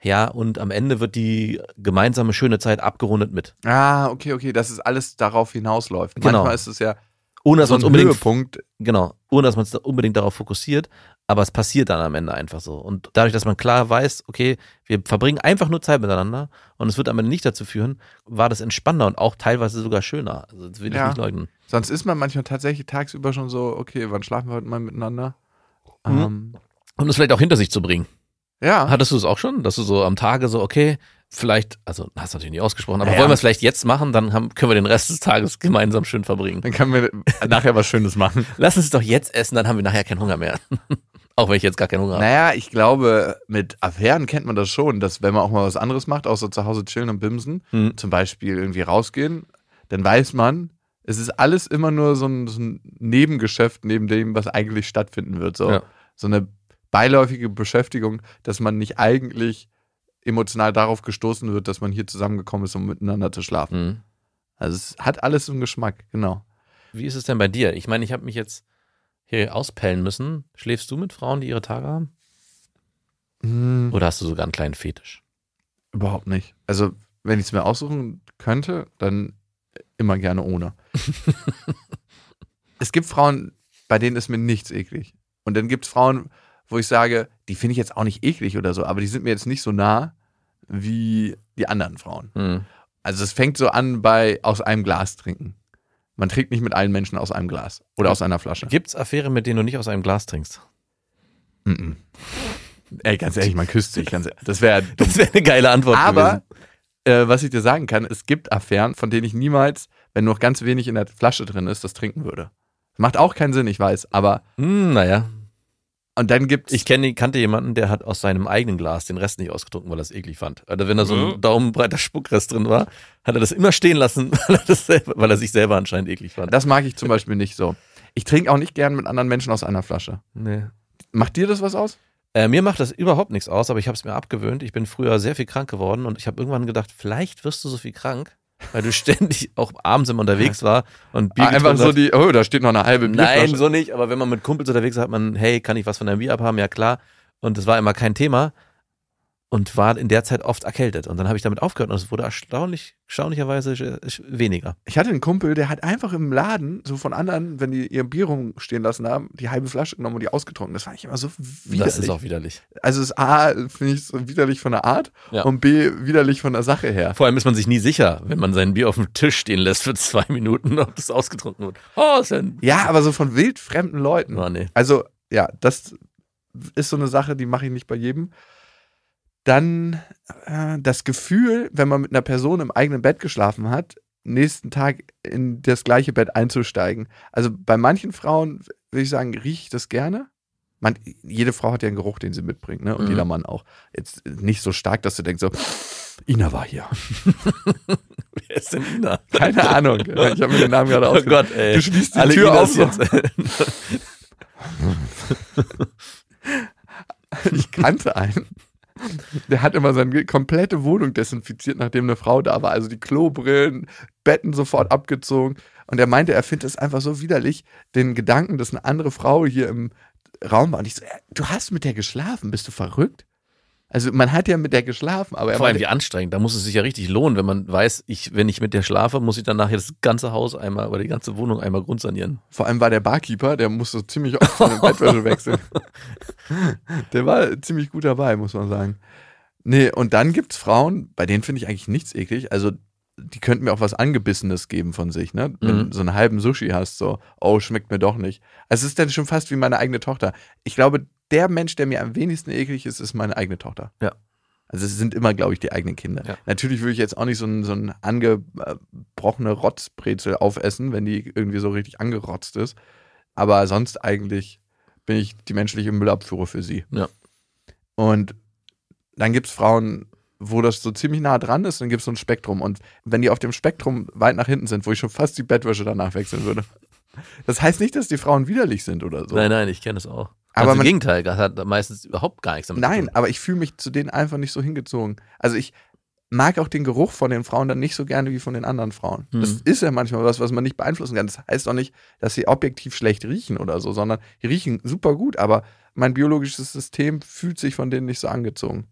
ja, und am Ende wird die gemeinsame schöne Zeit abgerundet mit. Ah, okay, okay, dass es alles darauf hinausläuft. Genau. Manchmal ist es ja Ohne dass so man unbedingt, Höhepunkt. genau, ohne dass man es unbedingt darauf fokussiert, aber es passiert dann am Ende einfach so. Und dadurch, dass man klar weiß, okay, wir verbringen einfach nur Zeit miteinander und es wird am Ende nicht dazu führen, war das entspannter und auch teilweise sogar schöner. Also das will ich Ja. nicht leugnen. Sonst ist man manchmal tatsächlich tagsüber schon so, okay, wann schlafen wir heute mal miteinander? Mhm. Ähm, Und es vielleicht auch hinter sich zu bringen. ja. Hattest du es auch schon, dass du so am Tage so, okay, vielleicht, also hast du natürlich nicht ausgesprochen, aber Naja. wollen wir es vielleicht jetzt machen, dann haben, können wir den Rest des Tages gemeinsam schön verbringen. Dann können wir nachher was Schönes machen. Lass uns doch jetzt essen, dann haben wir nachher keinen Hunger mehr. Auch wenn ich jetzt gar keinen Hunger habe. Naja, ich glaube, mit Affären kennt man das schon, dass wenn man auch mal was anderes macht, außer zu Hause chillen und bimsen, Mhm. zum Beispiel irgendwie rausgehen, dann weiß man, es ist alles immer nur so ein, so ein Nebengeschäft neben dem, was eigentlich stattfinden wird. So, Ja. so eine beiläufige Beschäftigung, dass man nicht eigentlich emotional darauf gestoßen wird, dass man hier zusammengekommen ist, um miteinander zu schlafen. Mhm. Also es hat alles so einen Geschmack, genau. Wie ist es denn bei dir? Ich meine, ich habe mich jetzt hier auspellen müssen. Schläfst du mit Frauen, die ihre Tage haben? Hm, Oder hast du sogar einen kleinen Fetisch? überhaupt nicht. Also, wenn ich es mir aussuchen könnte, dann immer gerne ohne. es gibt Frauen, bei denen ist mir nichts eklig. Und dann gibt es Frauen, wo ich sage, die finde ich jetzt auch nicht eklig oder so, aber die sind mir jetzt nicht so nah wie die anderen Frauen. Mhm. Also es fängt so an bei aus einem Glas trinken. Man trinkt nicht mit allen Menschen aus einem Glas oder aus einer Flasche. Gibt es Affären, mit denen du nicht aus einem Glas trinkst? Mhm. Ey, ganz ehrlich, man küsst sich. Ganz ehrlich. Das wäre. Das wäre eine geile Antwort Aber äh, was ich dir sagen kann, es gibt Affären, von denen ich niemals, wenn noch ganz wenig in der Flasche drin ist, das trinken würde. Macht auch keinen Sinn, ich weiß. Aber. Hm, naja, und dann gibt's ich kenne, kannte jemanden, der hat aus seinem eigenen Glas den Rest nicht ausgetrunken, weil er es eklig fand. Also wenn da so ein Mhm. daumenbreiter Spuckrest drin war, hat er das immer stehen lassen, weil er, das selber, weil er sich selber anscheinend eklig fand. das mag ich zum Beispiel nicht so. Ich trinke auch nicht gern mit anderen Menschen aus einer Flasche. nee. Macht dir das was aus? Äh, mir macht das überhaupt nichts aus, aber ich habe es mir abgewöhnt. Ich bin früher sehr viel krank geworden und ich habe irgendwann gedacht, vielleicht wirst du so viel krank, weil du ständig auch abends immer unterwegs war und Bier Ah, einfach so die, oh, da steht noch eine halbe Bierflasche. Nein, so nicht, aber wenn man mit Kumpels unterwegs ist, hat man, hey, kann ich was von deinem Bier abhaben? Ja, klar. Und das war immer kein Thema. Und war in der Zeit oft erkältet. Und dann habe ich damit aufgehört und es wurde erstaunlich, erstaunlicherweise weniger. Ich hatte einen Kumpel, der hat einfach im Laden, so von anderen, wenn die ihr Bier rumstehen lassen haben, die halbe Flasche genommen und die ausgetrunken. Das fand ich immer so widerlich. Das ist auch widerlich. also es ist A, finde ich so widerlich von der Art Ja. und B, widerlich von der Sache her. Vor allem ist man sich nie sicher, wenn man sein Bier auf dem Tisch stehen lässt für zwei Minuten, ob das ausgetrunken wird. Oh, ist ein Ja, aber so von wildfremden Leuten. Oh, nee. Also, ja, das ist so eine Sache, die mache ich nicht bei jedem. Dann äh, das Gefühl, wenn man mit einer Person im eigenen Bett geschlafen hat, nächsten Tag in das gleiche Bett einzusteigen. Also bei manchen Frauen würde ich sagen, rieche ich das gerne. Man, jede Frau hat ja einen Geruch, den sie mitbringt, ne? Und Mhm. jeder Mann auch. Jetzt nicht so stark, dass du denkst, so, Ina war hier. Wer ist denn Ina? Keine Ahnung. Ich habe mir den Namen gerade Oh ausgedacht. Gott, ey. Du schließt die Alle Tür Inas auf. jetzt. Ich kannte einen. Der hat immer seine komplette Wohnung desinfiziert, nachdem eine Frau da war. Also die Klobrillen, Betten sofort abgezogen. Und er meinte, er findet es einfach so widerlich, den Gedanken, dass eine andere Frau hier im Raum war. Und ich so, äh, du hast mit der geschlafen, bist du verrückt? Also man hat ja mit der geschlafen, aber er Vor allem wie anstrengend. Da muss es sich ja richtig lohnen, wenn man weiß, ich, wenn ich mit der schlafe, muss ich dann nachher das ganze Haus einmal oder die ganze Wohnung einmal grundsanieren. vor allem war der Barkeeper, der musste ziemlich oft seine Bettwäsche wechseln. Der war ziemlich gut dabei, muss man sagen. Nee, und dann gibt's Frauen, bei denen finde ich eigentlich nichts eklig. Also, die könnten mir auch was Angebissenes geben von sich, ne? Wenn Mhm. du so einen halben Sushi hast, so, oh, schmeckt mir doch nicht. Also, es ist dann schon fast wie meine eigene Tochter. Ich glaube, der Mensch, der mir am wenigsten eklig ist, ist meine eigene Tochter. Ja. Also, es sind immer, glaube ich, die eigenen Kinder. Ja. Natürlich würde ich jetzt auch nicht so ein, so ein angebrochene Rotzbrezel aufessen, wenn die irgendwie so richtig angerotzt ist. Aber sonst eigentlich bin ich die menschliche Müllabfuhre für sie. Ja. Und dann gibt es Frauen, wo das so ziemlich nah dran ist, dann gibt es so ein Spektrum. Und wenn die auf dem Spektrum weit nach hinten sind, wo ich schon fast die Bettwäsche danach wechseln würde. Das heißt nicht, dass die Frauen widerlich sind oder so. Nein, nein, ich kenne das auch. Aber Aber im man- Gegenteil, das hat meistens überhaupt gar nichts damit zu Nein, tun. aber ich fühle mich zu denen einfach nicht so hingezogen. Also ich mag auch den Geruch von den Frauen dann nicht so gerne wie von den anderen Frauen. Das Mhm. ist ja manchmal was, was man nicht beeinflussen kann. Das heißt auch nicht, dass sie objektiv schlecht riechen oder so, sondern die riechen super gut, aber mein biologisches System fühlt sich von denen nicht so angezogen.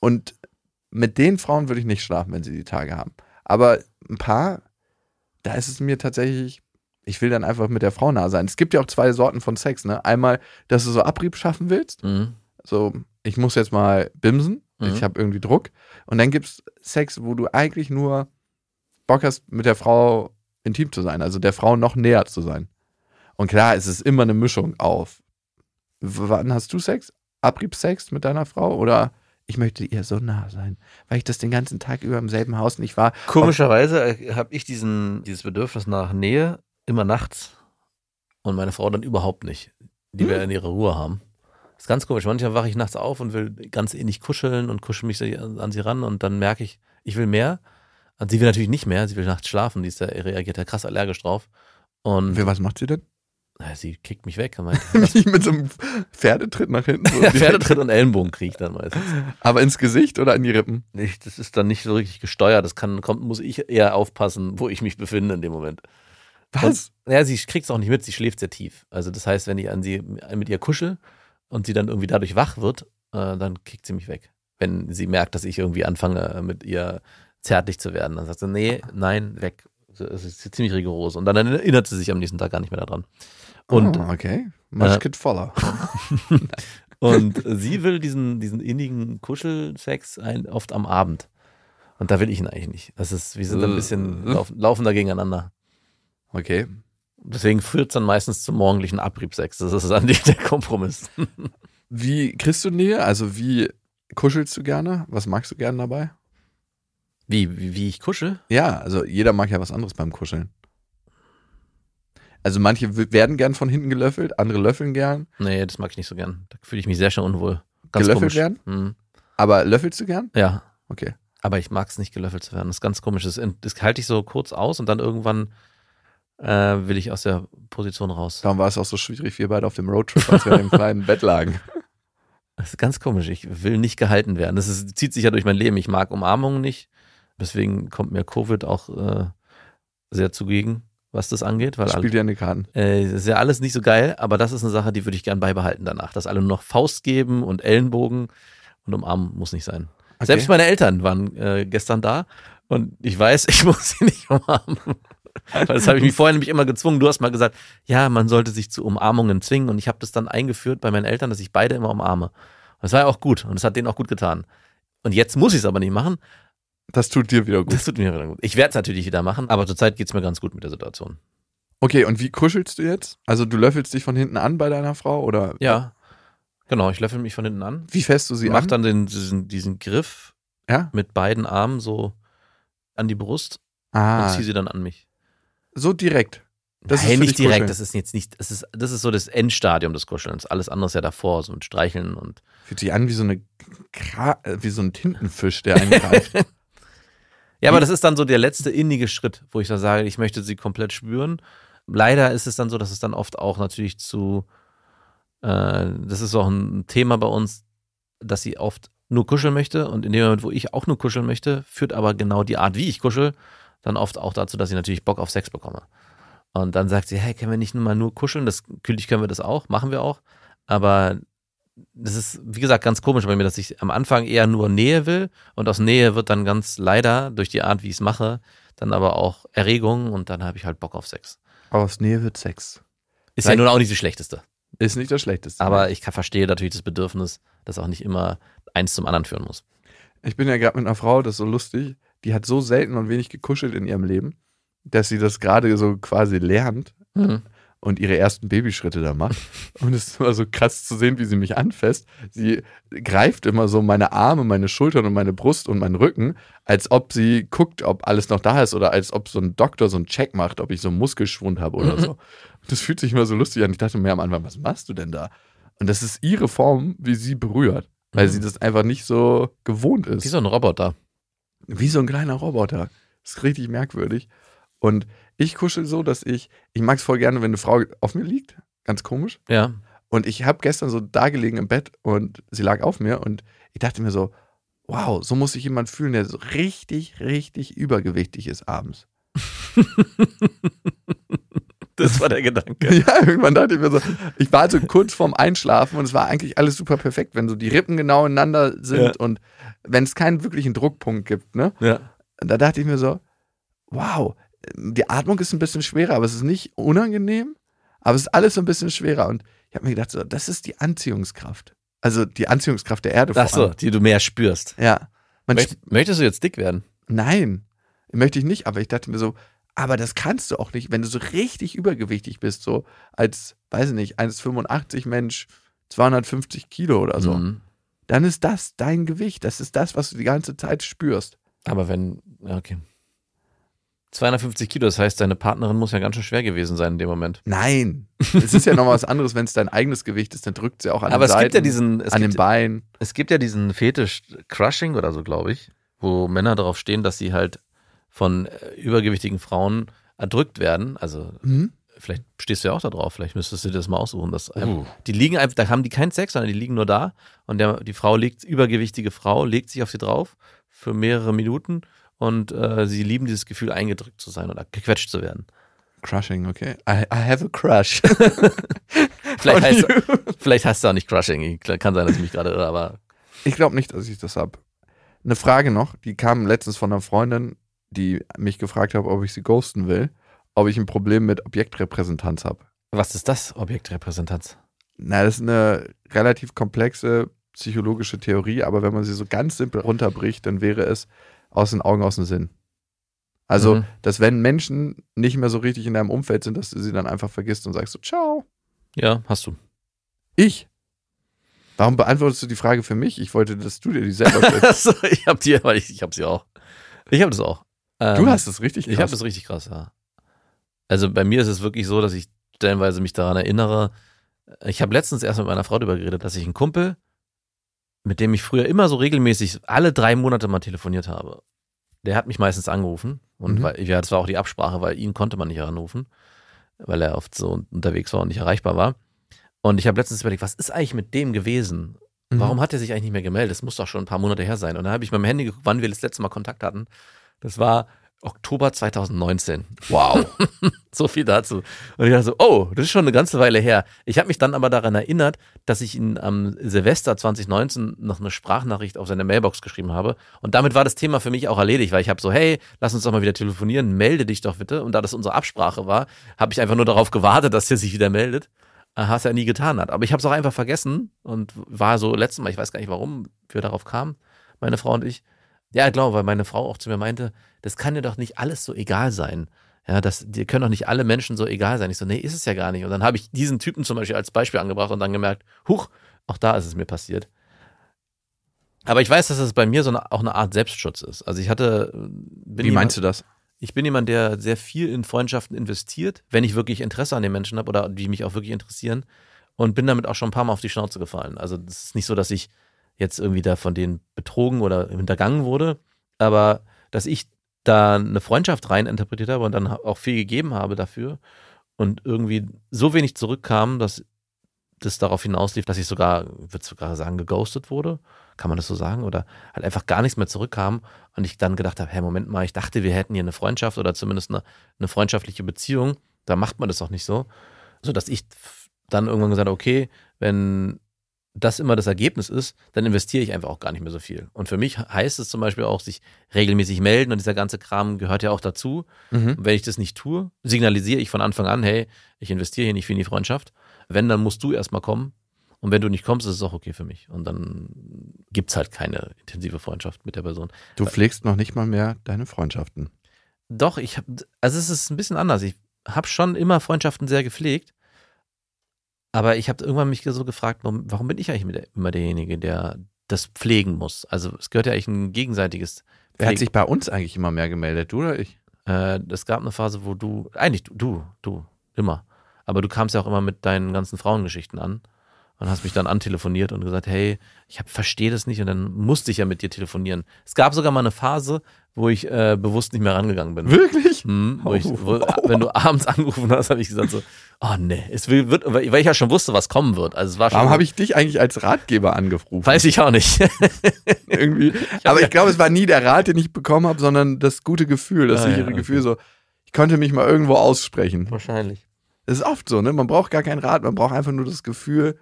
Und mit den Frauen würde ich nicht schlafen, wenn sie die Tage haben. Aber ein paar, da ist es mir tatsächlich, ich will dann einfach mit der Frau nah sein. Es gibt ja auch zwei Sorten von Sex, ne? Einmal, dass du so Abrieb schaffen willst Mhm. so, ich muss jetzt mal bimsen, Mhm. ich habe irgendwie Druck. Und dann gibt es Sex, wo du eigentlich nur Bock hast, mit der Frau intim zu sein, also der Frau noch näher zu sein. Und klar, es ist immer eine Mischung auf. Wann hast du Sex? Abriebsex mit deiner Frau? Oder ich möchte ihr so nah sein, weil ich das den ganzen Tag über im selben Haus nicht war. Komischerweise habe ich diesen, dieses Bedürfnis nach Nähe immer nachts und meine Frau dann überhaupt nicht, die Hm. wir in ihrer Ruhe haben. Das ist ganz komisch. Manchmal wache ich nachts auf und will ganz ähnlich kuscheln und kuschel mich an, sie ran und dann merke ich, ich will mehr. Und sie will natürlich nicht mehr, sie will nachts schlafen, die ist da, reagiert da krass allergisch drauf. Und Für was macht sie denn? na, sie kickt mich weg. meint, mit so einem Pferdetritt nach hinten. So Ja. Pferdetritt und Ellenbogen kriege ich dann meistens. Aber ins Gesicht oder in die Rippen? Nicht, das ist dann nicht so richtig gesteuert. Das kann, kommt, muss ich eher aufpassen, wo ich mich befinde in dem Moment. Was? Und, ja, sie kriegt es auch nicht mit, sie schläft sehr tief. Also das heißt, wenn ich an sie mit ihr kuschel und sie dann irgendwie dadurch wach wird, äh, dann kickt sie mich weg. Wenn sie merkt, dass ich irgendwie anfange, äh, mit ihr zärtlich zu werden, dann sagt sie, nee, nein, weg. Es ist ziemlich rigoros. Und dann erinnert sie sich am nächsten Tag gar nicht mehr daran. Und, oh, okay. Mushkit voller. und sie will diesen, diesen innigen Kuschelsex ein, oft am Abend. Und da will ich ihn eigentlich nicht. Das ist, wir sind ein bisschen lauf, laufen da gegeneinander. Okay. Deswegen führt es dann meistens zum morgendlichen Abriebsex. Das ist dann der Kompromiss. Wie kriegst du Nähe? Also wie kuschelst du gerne? Was magst du gerne dabei? Wie, wie, wie ich kuschel? Ja, also jeder mag ja was anderes beim Kuscheln. Also manche werden gern von hinten gelöffelt, andere löffeln gern. Nee, das mag ich nicht so gern. Da fühle ich mich sehr schnell unwohl. Gelöffelt komisch. werden? Mhm. Aber löffelst du gern? Ja, Okay. aber ich mag es nicht, gelöffelt zu werden. Das ist ganz komisch. Das, das halte ich so kurz aus und dann irgendwann äh, will ich aus der Position raus. Darum war es auch so schwierig, wir beide auf dem Roadtrip, als wir in dem kleinen Bett lagen. Das ist ganz komisch. Ich will nicht gehalten werden. Das ist, zieht sich ja durch mein Leben. Ich mag Umarmungen nicht. Deswegen kommt mir Covid auch äh, sehr zugegen, was das angeht. Weil Spielt ja in die Karten. Äh, ist ja alles nicht so geil, aber das ist eine Sache, die würde ich gern beibehalten danach. Dass alle nur noch Faust geben und Ellenbogen Und umarmen muss nicht sein. Okay. Selbst meine Eltern waren äh, gestern da und ich weiß, ich muss sie nicht umarmen. Weil das habe ich mich vorher nämlich immer gezwungen. Du hast mal gesagt, ja, man sollte sich zu Umarmungen zwingen und ich habe das dann eingeführt bei meinen Eltern, dass ich beide immer umarme. Und das war ja auch gut und das hat denen auch gut getan. Und jetzt muss ich es aber nicht machen. Das tut dir wieder gut. Das tut mir wieder gut. Ich werde es natürlich wieder machen, aber zurzeit geht es mir ganz gut mit der Situation. Okay, und wie kuschelst du jetzt? Also du löffelst dich von hinten an bei deiner Frau oder Ja, genau. Ich löffel mich von hinten an. wie fest du sie Mach an? dann den, diesen, diesen Griff ja? mit beiden Armen so an die Brust und Ah, ziehe sie dann an mich. So direkt. Das ist Nein, nicht direkt. Kuscheln. Das ist jetzt nicht, das ist, das ist so das Endstadium des Kuschelns. Alles andere ist ja davor, so mit Streicheln und. Fühlt sich an wie so eine Kra äh, wie so ein Tintenfisch, der eingreift. Ja, aber das ist dann so der letzte innige Schritt, wo ich dann sage, ich möchte sie komplett spüren. Leider ist es dann so, dass es dann oft auch natürlich zu, äh, das ist auch ein Thema bei uns, dass sie oft nur kuscheln möchte und in dem Moment, wo ich auch nur kuscheln möchte, führt aber genau die Art, wie ich kuschel, dann oft auch dazu, dass ich natürlich Bock auf Sex bekomme. Und dann sagt sie, hey, können wir nicht nur mal nur kuscheln? Das, natürlich können wir das auch, machen wir auch. Aber das ist, wie gesagt, ganz komisch bei mir, dass ich am Anfang eher nur Nähe will und aus Nähe wird dann ganz leider durch die Art, wie ich es mache, dann aber auch Erregung und dann habe ich halt Bock auf Sex. Aus Nähe wird Sex. Ist ja nun auch nicht das Schlechteste. Ist nicht das Schlechteste. Aber ich kann, verstehe natürlich das Bedürfnis, das auch nicht immer eins zum anderen führen muss. Ich bin ja gerade mit einer Frau, das ist so lustig, die hat so selten und wenig gekuschelt in ihrem Leben, dass sie das gerade so quasi lernt Mhm. und ihre ersten Babyschritte da macht. Und es ist immer so krass zu sehen, wie sie mich anfasst. Sie greift immer so meine Arme, meine Schultern und meine Brust und meinen Rücken, als ob sie guckt, ob alles noch da ist oder als ob so ein Doktor so einen Check macht, ob ich so einen Muskelschwund habe oder Mhm. so. Und das fühlt sich immer so lustig an. Ich dachte mir am Anfang, was machst du denn da? Und das ist ihre Form, wie sie berührt, weil Mhm. sie das einfach nicht so gewohnt ist Wie so ein Roboter. Wie so ein kleiner Roboter. Das ist richtig merkwürdig. Und ich kuschel so, dass ich, ich mag es voll gerne, wenn eine Frau auf mir liegt. Ganz komisch. Ja. Und ich habe gestern so da gelegen im Bett und sie lag auf mir und ich dachte mir so, wow, so muss sich jemand fühlen, der so richtig, richtig übergewichtig ist abends. Das war der Gedanke. Ja, irgendwann dachte ich mir so, ich war so kurz vorm Einschlafen und es war eigentlich alles super perfekt, wenn so die Rippen genau ineinander sind Ja. und wenn es keinen wirklichen Druckpunkt gibt, ne? Ja. da dachte ich mir so, wow, die Atmung ist ein bisschen schwerer, aber es ist nicht unangenehm, aber es ist alles so ein bisschen schwerer. Und ich habe mir gedacht, so, das ist die Anziehungskraft. Also die Anziehungskraft der Erde Ach so, die du mehr spürst. Ja. Möcht, möchtest du jetzt dick werden? Nein, möchte ich nicht, aber ich dachte mir so, aber das kannst du auch nicht, wenn du so richtig übergewichtig bist, so als, weiß ich nicht, 1,85 Mensch, 250 Kilo oder so. Mhm. Dann ist das dein Gewicht. Das ist das, was du die ganze Zeit spürst. Aber wenn, ja, okay. 250 Kilo, das heißt, deine Partnerin muss ja ganz schön schwer gewesen sein in dem Moment. Nein. es ist ja noch was anderes, wenn es dein eigenes Gewicht ist, dann drückt sie auch an Aber den es gibt ja Seiten, diesen, es an den gibt, Beinen. es gibt ja diesen Fetisch Crushing oder so, glaube ich, wo Männer darauf stehen, dass sie halt von äh, übergewichtigen Frauen erdrückt werden. Also Mhm. vielleicht stehst du ja auch da drauf, vielleicht müsstest du dir das mal aussuchen. Dass, Uh. Die liegen einfach, da haben die keinen Sex, sondern die liegen nur da und der, die Frau liegt, übergewichtige Frau, legt sich auf sie drauf für mehrere Minuten und äh, sie lieben dieses Gefühl, eingedrückt zu sein oder gequetscht zu werden. Crushing, okay. I, I have a crush. Vielleicht heißt, vielleicht heißt es auch nicht Crushing. Kann sein, dass ich mich gerade irre, aber Ich glaube nicht, dass ich das habe. Eine Frage noch, die kam letztens von einer Freundin, die mich gefragt hat, ob ich sie ghosten will, ob ich ein Problem mit Objektrepräsentanz habe. was ist das, Objektrepräsentanz? Na, das ist eine relativ komplexe psychologische Theorie, aber wenn man sie so ganz simpel runterbricht, dann wäre es aus den Augen, aus dem Sinn. Also, Mhm. dass wenn Menschen nicht mehr so richtig in deinem Umfeld sind, dass du sie dann einfach vergisst und sagst so, ciao. Ja, hast du. Ich? Warum beantwortest du die Frage für mich? Ich wollte, dass du dir die selber stellst. Ich hab die, aber ich, ich hab sie auch. Ich habe das auch. Ähm, Du hast es richtig Ich habe krass. das richtig krass, ja. Also bei mir ist es wirklich so, dass ich stellenweise mich daran erinnere. Ich habe letztens erst mit meiner Frau darüber geredet, dass ich einen Kumpel, mit dem ich früher immer so regelmäßig alle drei Monate mal telefoniert habe, der hat mich meistens angerufen. Und Mhm. weil, ja, das war auch die Absprache, weil ihn konnte man nicht anrufen, weil er oft so unterwegs war und nicht erreichbar war. Und ich habe letztens überlegt, was ist eigentlich mit dem gewesen? Mhm. Warum hat er sich eigentlich nicht mehr gemeldet? Das muss doch schon ein paar Monate her sein. Und dann habe ich beim Handy geguckt, wann wir das letzte Mal Kontakt hatten. Das war Oktober 2019. Wow. So viel dazu. Und ich dachte so, oh, das ist schon eine ganze Weile her. Ich habe mich dann aber daran erinnert, dass ich ihn am Silvester 2019 noch eine Sprachnachricht auf seine Mailbox geschrieben habe. Und damit war das Thema für mich auch erledigt, weil ich habe so, hey, lass uns doch mal wieder telefonieren, melde dich doch bitte. Und da das unsere Absprache war, habe ich einfach nur darauf gewartet, dass er sich wieder meldet. Was er nie getan hat. Aber ich habe es auch einfach vergessen und war so letztes Mal, ich weiß gar nicht, warum wir darauf kamen, meine Frau und ich. Ja, genau, weil meine Frau auch zu mir meinte, das kann dir doch nicht alles so egal sein. Ja, das, dir können doch nicht alle Menschen so egal sein. Ich so, nee, ist es ja gar nicht. Und dann habe ich diesen Typen zum Beispiel als Beispiel angebracht und dann gemerkt, huch, auch da ist es mir passiert. Aber ich weiß, dass es bei mir so eine, auch eine Art Selbstschutz ist. Also ich hatte. Bin Wie meinst du das? ich bin jemand, der sehr viel in Freundschaften investiert, wenn ich wirklich Interesse an den Menschen habe oder die mich auch wirklich interessieren. Und bin damit auch schon ein paar Mal auf die Schnauze gefallen. Also es ist nicht so, dass ich jetzt irgendwie da von denen betrogen oder hintergangen wurde, aber dass ich da eine Freundschaft rein interpretiert habe und dann auch viel gegeben habe dafür und irgendwie so wenig zurückkam, dass das darauf hinauslief, dass ich sogar, würde sogar sagen, geghostet wurde. Kann man das so sagen? Oder halt einfach gar nichts mehr zurückkam und ich dann gedacht habe, hey, Moment mal, ich dachte, wir hätten hier eine Freundschaft oder zumindest eine, eine freundschaftliche Beziehung. Da macht man das auch nicht so. So dass ich dann irgendwann gesagt habe, okay, wenn das immer das Ergebnis ist, dann investiere ich einfach auch gar nicht mehr so viel. Und für mich heißt es zum Beispiel auch, sich regelmäßig melden und dieser ganze Kram gehört ja auch dazu. Mhm. Und wenn ich das nicht tue, signalisiere ich von Anfang an, hey, ich investiere hier nicht viel in die Freundschaft. Wenn, dann musst du erstmal kommen. Und wenn du nicht kommst, ist es auch okay für mich. Und dann gibt's halt keine intensive Freundschaft mit der Person. Du pflegst noch nicht mal mehr deine Freundschaften. Doch, ich habe, also es ist ein bisschen anders. Ich habe schon immer Freundschaften sehr gepflegt. Aber ich habe irgendwann mich so gefragt, warum, bin ich eigentlich immer derjenige, der das pflegen muss? Also es gehört ja eigentlich ein gegenseitiges Wer hat Pflegen. sich bei uns eigentlich immer mehr gemeldet, du oder ich? Äh, es gab eine Phase, wo du, eigentlich du, du, du, immer. Aber du kamst ja auch immer mit deinen ganzen Frauengeschichten an und hast mich dann antelefoniert und gesagt, hey, ich verstehe das nicht und dann musste ich ja mit dir telefonieren. Es gab sogar mal eine Phase, wo ich äh, bewusst nicht mehr rangegangen bin. Wirklich? Hm, wo ich, Oh, wo, wow. Wenn du abends angerufen hast, habe ich gesagt so, oh nee, es will, wird, weil ich ja schon wusste, was kommen wird. Also es war schon, Warum habe ich dich eigentlich als Ratgeber angerufen? weiß ich auch nicht. irgendwie. Aber ich glaube, es war nie der Rat, den ich bekommen habe, sondern das gute Gefühl, das Ah, ja, sichere okay. Gefühl, so, ich konnte mich mal irgendwo aussprechen. Wahrscheinlich. Das ist oft so, ne? Man braucht gar keinen Rat, man braucht einfach nur das Gefühl,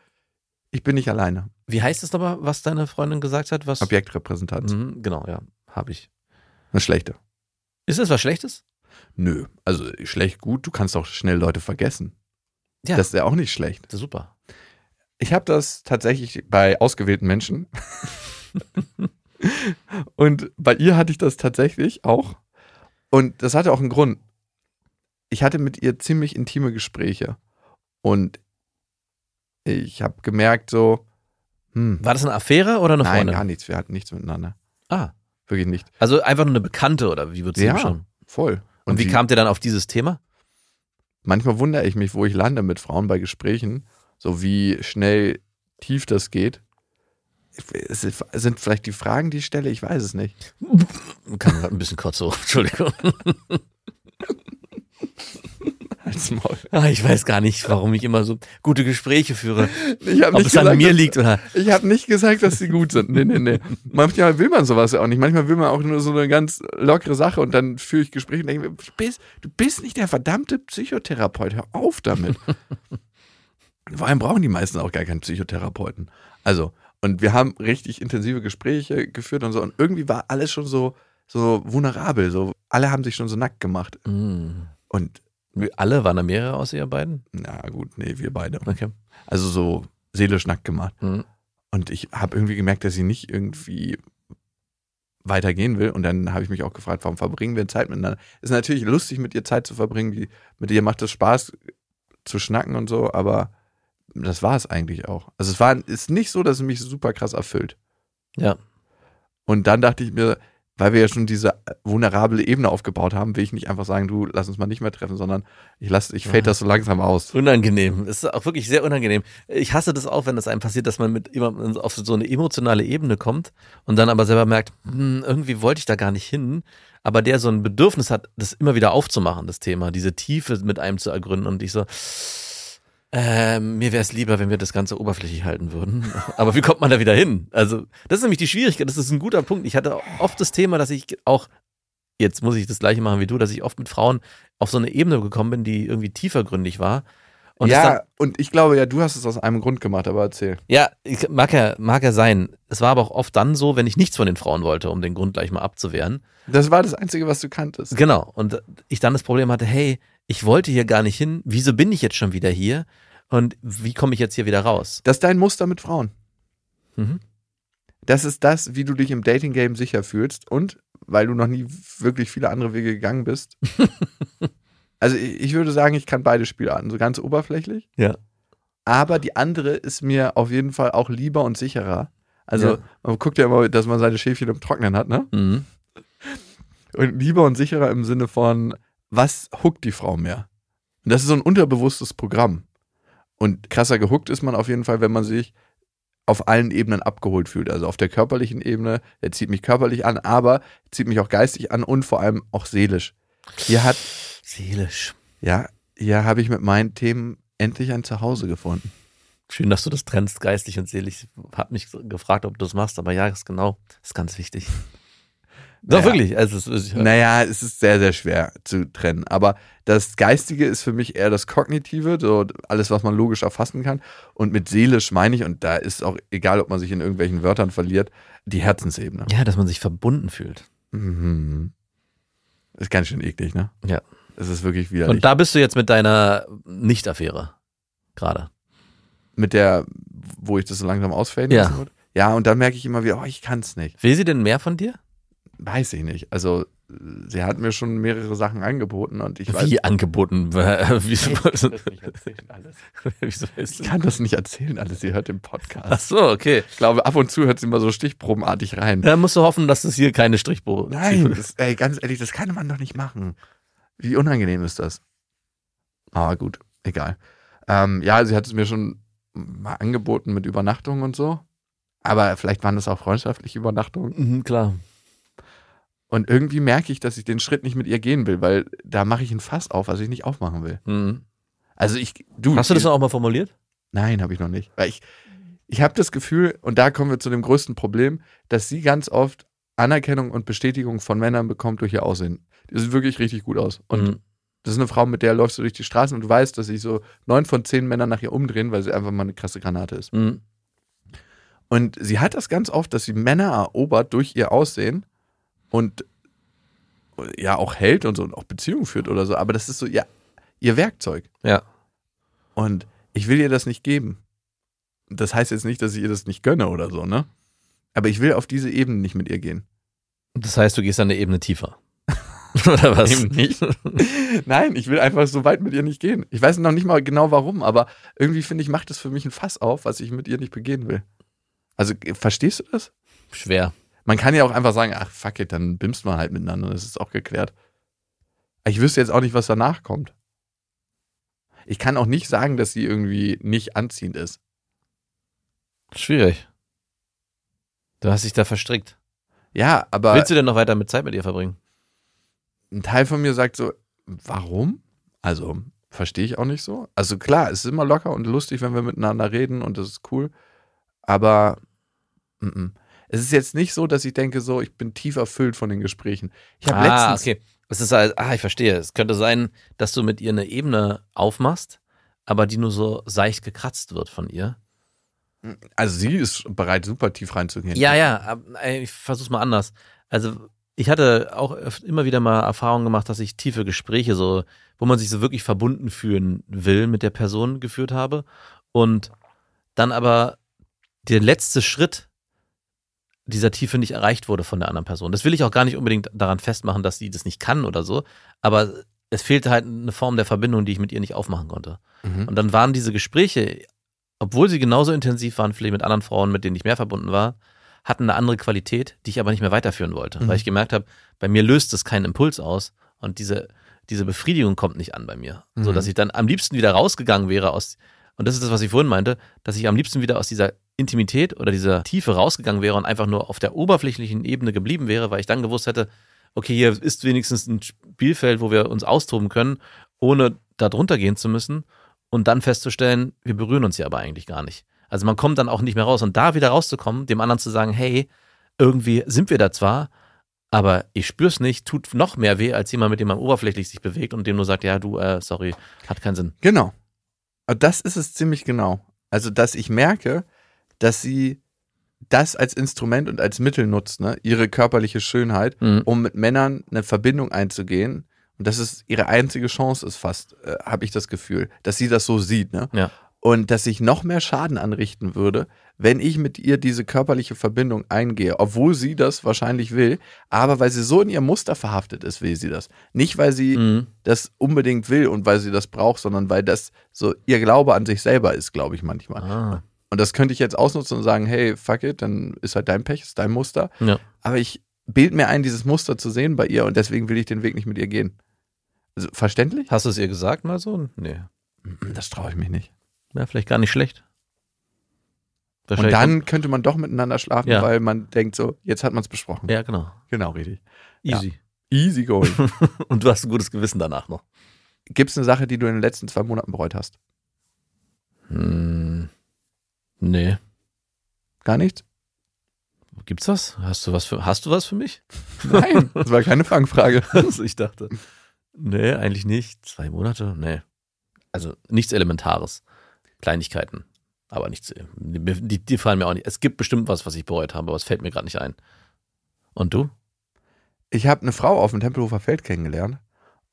ich bin nicht alleine. Wie heißt es nochmal, was deine Freundin gesagt hat? Was? Objektrepräsentanz. Mhm, genau, ja, habe ich. Das Schlechte. Ist das was Schlechtes? Nö. Also schlecht, gut, du kannst auch schnell Leute vergessen. Ja. Das ist ja auch nicht schlecht. Das ist super. Ich habe das tatsächlich bei ausgewählten Menschen. Und bei ihr hatte ich das tatsächlich auch. Und das hatte auch einen Grund. Ich hatte mit ihr ziemlich intime Gespräche. Und ich habe gemerkt, so, hm, War das eine Affäre oder eine nein, Freundin? gar nichts. Wir hatten nichts miteinander. Ah, Wirklich nicht. also einfach nur eine Bekannte oder wie würdest du Ja. schon? Voll. Und, wie sie- kamt ihr dann auf dieses Thema? Manchmal wundere ich mich, wo ich lande mit Frauen bei Gesprächen, so wie schnell tief das geht. Es sind vielleicht die Fragen, die ich stelle, ich weiß es nicht. Kam grad ein bisschen kurz so, Entschuldigung. Halt's Maul. Ah, ich weiß gar nicht, warum ich immer so gute Gespräche führe. Ich Ob nicht es an gesagt, mir dass- liegt oder. Ich habe nicht gesagt, dass sie gut sind. Nee, nee, nee. Manchmal will man sowas ja auch nicht. Manchmal will man auch nur so eine ganz lockere Sache und dann führe ich Gespräche und denke, mir, du bist, du bist nicht der verdammte Psychotherapeut. Hör auf damit. Vor allem brauchen die meisten auch gar keinen Psychotherapeuten. Also, und wir haben richtig intensive Gespräche geführt und so. Und irgendwie war alles schon so, so vulnerabel. So, alle haben sich schon so nackt gemacht. Hm. Und, Alle waren da mehrere außer ihr beiden? na gut, nee, wir beide. Okay. Also so seelisch nackt gemacht. Hm. Und ich habe irgendwie gemerkt, dass sie nicht irgendwie weitergehen will. Und dann habe ich mich auch gefragt, warum verbringen wir Zeit miteinander? Ist natürlich lustig, mit ihr Zeit zu verbringen. Die, mit ihr macht es Spaß zu schnacken und so, aber das war es eigentlich auch. Also es war ist nicht so, dass es mich super krass erfüllt. Ja. Und dann dachte ich mir, weil wir ja schon diese vulnerable Ebene aufgebaut haben, will ich nicht einfach sagen, du lass uns mal nicht mehr treffen, sondern ich lasse, ich fade das so langsam aus. Unangenehm. Das ist auch wirklich sehr unangenehm. Ich hasse das auch, wenn das einem passiert, dass man mit jemandem auf so eine emotionale Ebene kommt und dann aber selber merkt, hm, irgendwie wollte ich da gar nicht hin, aber der so ein Bedürfnis hat, das immer wieder aufzumachen, das Thema, diese Tiefe mit einem zu ergründen und ich so, ähm, mir wäre es lieber, wenn wir das Ganze oberflächlich halten würden. Aber wie kommt man da wieder hin? Also, das ist nämlich die Schwierigkeit. Das ist ein guter Punkt. Ich hatte oft das Thema, dass ich auch jetzt muss ich das gleiche machen wie du, dass ich oft mit Frauen auf so eine Ebene gekommen bin, die irgendwie tiefergründig war. Und ja, und ich glaube ja, du hast es aus einem Grund gemacht, aber erzähl. ja, mag ja, mag ja sein. Es war aber auch oft dann so, wenn ich nichts von den Frauen wollte, um den Grund gleich mal abzuwehren. Das war das Einzige, was du kanntest. Genau. Und ich dann das Problem hatte, hey, ich wollte hier gar nicht hin. Wieso bin ich jetzt schon wieder hier? Und wie komme ich jetzt hier wieder raus? Das ist dein Muster mit Frauen. Mhm. Das ist das, wie du dich im Dating-Game sicher fühlst und weil du noch nie wirklich viele andere Wege gegangen bist. also ich würde sagen, ich kann beide Spielarten, so ganz oberflächlich. Ja. Aber die andere ist mir auf jeden Fall auch lieber und sicherer. Also Ja. man guckt ja immer, dass man seine Schäfchen im Trocknen hat, ne? Mhm. Und lieber und sicherer im Sinne von, was huckt die Frau mehr? Und das ist so ein unterbewusstes Programm. Und krasser gehuckt ist man auf jeden Fall, wenn man sich auf allen Ebenen abgeholt fühlt. Also auf der körperlichen Ebene, der zieht mich körperlich an, aber zieht mich auch geistig an und vor allem auch seelisch. Hier hat, Seelisch. ja, hier habe ich mit meinen Themen endlich ein Zuhause gefunden. Schön, dass du das trennst, geistlich und seelisch. Hab mich so gefragt, ob du das machst, aber ja, ist genau, ist ganz wichtig. Doch, Naja. wirklich. Also, es ist, Naja, es ist sehr, sehr schwer zu trennen. Aber das Geistige ist für mich eher das Kognitive, so alles, was man logisch erfassen kann. Und mit seelisch meine ich, und da ist auch egal, ob man sich in irgendwelchen Wörtern verliert, die Herzensebene. ja, dass man sich verbunden fühlt. Mhm. Ist ganz schön eklig, ne? Ja. Es ist wirklich widerlich. Und da bist du jetzt mit deiner Nicht-Affäre. Gerade. mit der, wo ich das so langsam ausfaden Ja. lassen würde. Ja, und dann merke ich immer wieder, oh, ich kann es nicht. Will sie denn mehr von dir? Weiß ich nicht. Also, sie hat mir schon mehrere Sachen angeboten und ich weiß Wie angeboten? Wieso, Ich kann das nicht erzählen, alles. wieso ist Ich kann das nicht erzählen, alles. Sie hört den Podcast. Ach so, okay. Ich glaube, ab und zu hört sie mal so stichprobenartig rein. Da musst du hoffen, dass es hier keine Strichbogen Nein, das, ey, ganz ehrlich, das kann man doch nicht machen. Wie unangenehm ist das? Aber gut, egal. Ähm, ja, sie hat es mir schon mal angeboten mit Übernachtung und so. Aber vielleicht waren das auch freundschaftliche Übernachtungen. Mhm, klar. Und irgendwie merke ich, dass ich den Schritt nicht mit ihr gehen will, weil da mache ich ein Fass auf, was ich nicht aufmachen will. Mhm. Also ich, du. Hast du das auch mal formuliert? Nein, habe ich noch nicht. Weil ich, ich habe das Gefühl, und da kommen wir zu dem größten Problem, dass sie ganz oft Anerkennung und Bestätigung von Männern bekommt durch ihr Aussehen. Die sieht wirklich richtig gut aus. Und Mhm. das ist eine Frau, mit der läufst du durch die Straßen und du weißt, dass sich so neun von zehn Männern nach ihr umdrehen, weil sie einfach mal eine krasse Granate ist. Mhm. Und sie hat das ganz oft, dass sie Männer erobert durch ihr Aussehen und ja auch hält und so und auch Beziehungen führt oder so. Aber das ist so ja, ihr Werkzeug. Ja. Und ich will ihr das nicht geben. Das heißt jetzt nicht, dass ich ihr das nicht gönne oder so, ne? Aber ich will auf diese Ebene nicht mit ihr gehen. Das heißt, du gehst eine Ebene tiefer. Oder was? Eben nicht. Nein, ich will einfach so weit mit ihr nicht gehen. Ich weiß noch nicht mal genau warum, aber irgendwie finde ich, macht das für mich ein Fass auf, was ich mit ihr nicht begehen will. Also, verstehst du das? Schwer. Man kann ja auch einfach sagen, ach fuck it, dann bimst man halt miteinander, das ist auch geklärt. Ich wüsste jetzt auch nicht, was danach kommt. Ich kann auch nicht sagen, dass sie irgendwie nicht anziehend ist. Schwierig. Du hast dich da verstrickt. Ja, aber Willst du denn noch weiter mit Zeit mit ihr verbringen? ein Teil von mir sagt so, warum? Also, verstehe ich auch nicht so. Also klar, es ist immer locker und lustig, wenn wir miteinander reden und das ist cool. Aber mm -mm. Es ist jetzt nicht so, dass ich denke, so, ich bin tief erfüllt von den Gesprächen. Ich habe ah, letztens. okay. Es ist halt, ah, ich verstehe. Es könnte sein, dass du mit ihr eine Ebene aufmachst, aber die nur so seicht gekratzt wird von ihr. Also sie ist bereit, super tief reinzugehen. Ja, ja, ich versuch's mal anders. Also, ich hatte auch immer wieder mal Erfahrungen gemacht, dass ich tiefe Gespräche so, wo man sich so wirklich verbunden fühlen will mit der Person geführt habe und dann aber der letzte Schritt dieser Tiefe nicht erreicht wurde von der anderen Person. Das will ich auch gar nicht unbedingt daran festmachen, dass sie das nicht kann oder so, aber es fehlte halt eine Form der Verbindung, die ich mit ihr nicht aufmachen konnte. Mhm. Und dann waren diese Gespräche, obwohl sie genauso intensiv waren, vielleicht mit anderen Frauen, mit denen ich mehr verbunden war, hatten eine andere Qualität, die ich aber nicht mehr weiterführen wollte. Mhm. Weil ich gemerkt habe, bei mir löst es keinen Impuls aus und diese, diese Befriedigung kommt nicht an bei mir. So Mhm. dass ich dann am liebsten wieder rausgegangen wäre aus, und das ist das, was ich vorhin meinte, dass ich am liebsten wieder aus dieser Intimität oder dieser Tiefe rausgegangen wäre und einfach nur auf der oberflächlichen Ebene geblieben wäre, weil ich dann gewusst hätte, okay, hier ist wenigstens ein Spielfeld, wo wir uns austoben können, ohne da drunter gehen zu müssen und dann festzustellen, wir berühren uns ja aber eigentlich gar nicht. Also man kommt dann auch nicht mehr raus und da wieder rauszukommen, dem anderen zu sagen, hey, irgendwie sind wir da zwar, aber ich spür's nicht, tut noch mehr weh, als jemand, mit dem man oberflächlich sich bewegt und dem nur sagt, ja, du, äh, sorry, hat keinen Sinn. Genau. Und das ist es ziemlich genau. Also, dass ich merke, dass sie das als Instrument und als Mittel nutzt, ne? ihre körperliche Schönheit, Mhm. um mit Männern eine Verbindung einzugehen. Und das ist ihre einzige Chance ist fast, äh, habe ich das Gefühl, dass sie das so sieht. Ne? Ja. Und dass ich noch mehr Schaden anrichten würde, wenn ich mit ihr diese körperliche Verbindung eingehe, obwohl sie das wahrscheinlich will, aber weil sie so in ihr Muster verhaftet ist, will sie das. Nicht, weil sie Mhm. das unbedingt will und weil sie das braucht, sondern weil das so ihr Glaube an sich selber ist, glaube ich manchmal. Ah. Und das könnte ich jetzt ausnutzen und sagen, hey, fuck it, dann ist halt dein Pech, ist dein Muster. Ja. Aber ich bild mir ein, dieses Muster zu sehen bei ihr und deswegen will ich den Weg nicht mit ihr gehen. Also, verständlich? Hast du es ihr gesagt mal so? Nee. Das traue ich mich nicht. Ja, vielleicht gar nicht schlecht. Und dann könnte man doch miteinander schlafen, Ja. weil man denkt so, jetzt hat man es besprochen. Ja, genau. Genau, richtig. Ja. Easy. Easy going. Und du hast ein gutes Gewissen danach noch. Gibt es eine Sache, die du in den letzten zwei Monaten bereut hast? Hm. Nee. Gar nichts? Gibt's was? Hast du was für, hast du was für mich? Nein, das war keine Fangfrage. Also ich dachte. Nee, eigentlich nicht. Zwei Monate? Nee. Also nichts Elementares. Kleinigkeiten. Aber nichts. Die, die fallen mir auch nicht. Es gibt bestimmt was, was ich bereut habe, aber es fällt mir gerade nicht ein. Und du? Ich habe eine Frau auf dem Tempelhofer Feld kennengelernt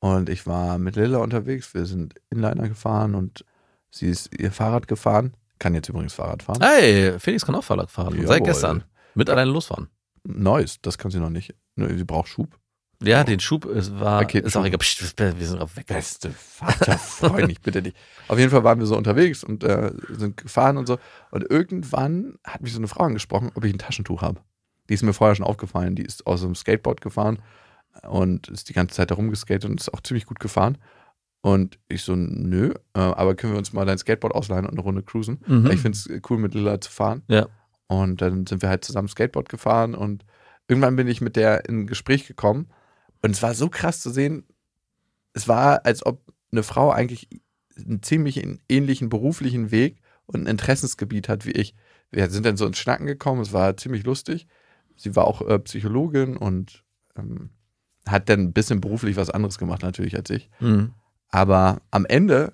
und ich war mit Lilla unterwegs. Wir sind Inliner gefahren und sie ist ihr Fahrrad gefahren. Kann jetzt übrigens Fahrrad fahren. Hey, Felix kann auch Fahrrad fahren. Jawohl. Seit gestern. Mit alleine losfahren. Neues, das kann sie noch nicht. Sie braucht Schub. Ja, den Schub es war. Ist auch egal. Psst, wir sind auch weg. Beste Vaterfreund, ich bitte dich. Auf jeden Fall waren wir so unterwegs und äh, sind gefahren und so. Und irgendwann hat mich so eine Frau angesprochen, ob ich ein Taschentuch habe. Die ist mir vorher schon aufgefallen. Die ist aus einem Skateboard gefahren und ist die ganze Zeit da rumgeskatet und ist auch ziemlich gut gefahren. Und ich so, nö, äh, aber können wir uns mal dein Skateboard ausleihen und eine Runde cruisen? Mhm. Weil Ich finde es cool, mit Lilla zu fahren. Ja. Und dann sind wir halt zusammen Skateboard gefahren und irgendwann bin ich mit der in ein Gespräch gekommen. Und es war so krass zu sehen, es war, als ob eine Frau eigentlich einen ziemlich ähnlichen beruflichen Weg und ein Interessensgebiet hat wie ich. Wir sind dann so ins Schnacken gekommen, es war ziemlich lustig. Sie war auch äh, Psychologin und ähm, hat dann ein bisschen beruflich was anderes gemacht natürlich als ich. Mhm. Aber am Ende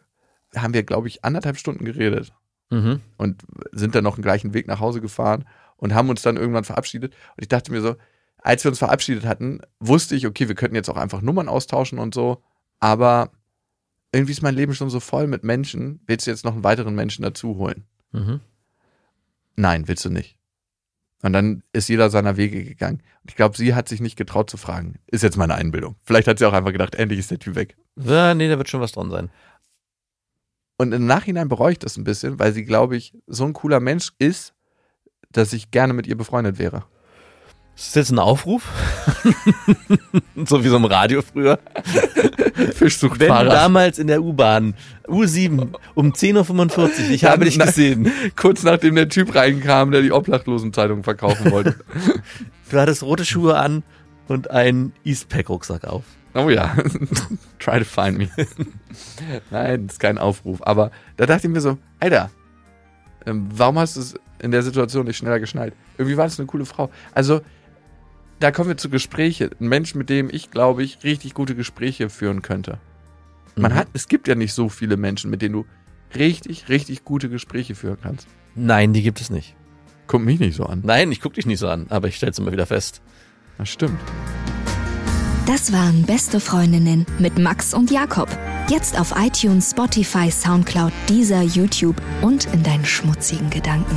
haben wir, glaube ich, anderthalb Stunden geredet Mhm. und sind dann noch den gleichen Weg nach Hause gefahren und haben uns dann irgendwann verabschiedet. Und ich dachte mir so, als wir uns verabschiedet hatten, wusste ich, okay, wir könnten jetzt auch einfach Nummern austauschen und so, aber irgendwie ist mein Leben schon so voll mit Menschen. Willst du jetzt noch einen weiteren Menschen dazu holen? Mhm. Nein, willst du nicht. Und dann ist jeder seiner Wege gegangen. Und ich glaube, sie hat sich nicht getraut zu fragen. Ist jetzt meine Einbildung. Vielleicht hat sie auch einfach gedacht, endlich ist der Typ weg. Ja, nee, da wird schon was dran sein. Und im Nachhinein bereue ich das ein bisschen, weil sie, glaube ich, so ein cooler Mensch ist, dass ich gerne mit ihr befreundet wäre. Ist das jetzt ein Aufruf? so wie so im Radio früher. Fischsucht Wenn du damals in der U-Bahn, U7, um 10.45 Uhr, ich habe dich gesehen. Kurz nachdem der Typ reinkam, der die Obdachlosen-Zeitung verkaufen wollte. Du hattest rote Schuhe an und einen Eastpack-Rucksack auf. oh ja. Try to find me. Nein, das ist kein Aufruf. Aber da dachte ich mir so, Alter, ähm, warum hast du es in der Situation nicht schneller geschnallt? Irgendwie war das eine coole Frau. Also, da kommen wir zu Gespräche. Ein Mensch, mit dem ich, glaube ich, richtig gute Gespräche führen könnte. Man Mhm. hat, es gibt ja nicht so viele Menschen, mit denen du richtig, richtig gute Gespräche führen kannst. Nein, die gibt es nicht. Kommt mich nicht so an. Nein, ich gucke dich nicht so an, aber ich stelle es immer wieder fest. Das stimmt. Das waren Beste Freundinnen mit Max und Jakob. Jetzt auf iTunes, Spotify, Soundcloud, Deezer, YouTube und in deinen schmutzigen Gedanken.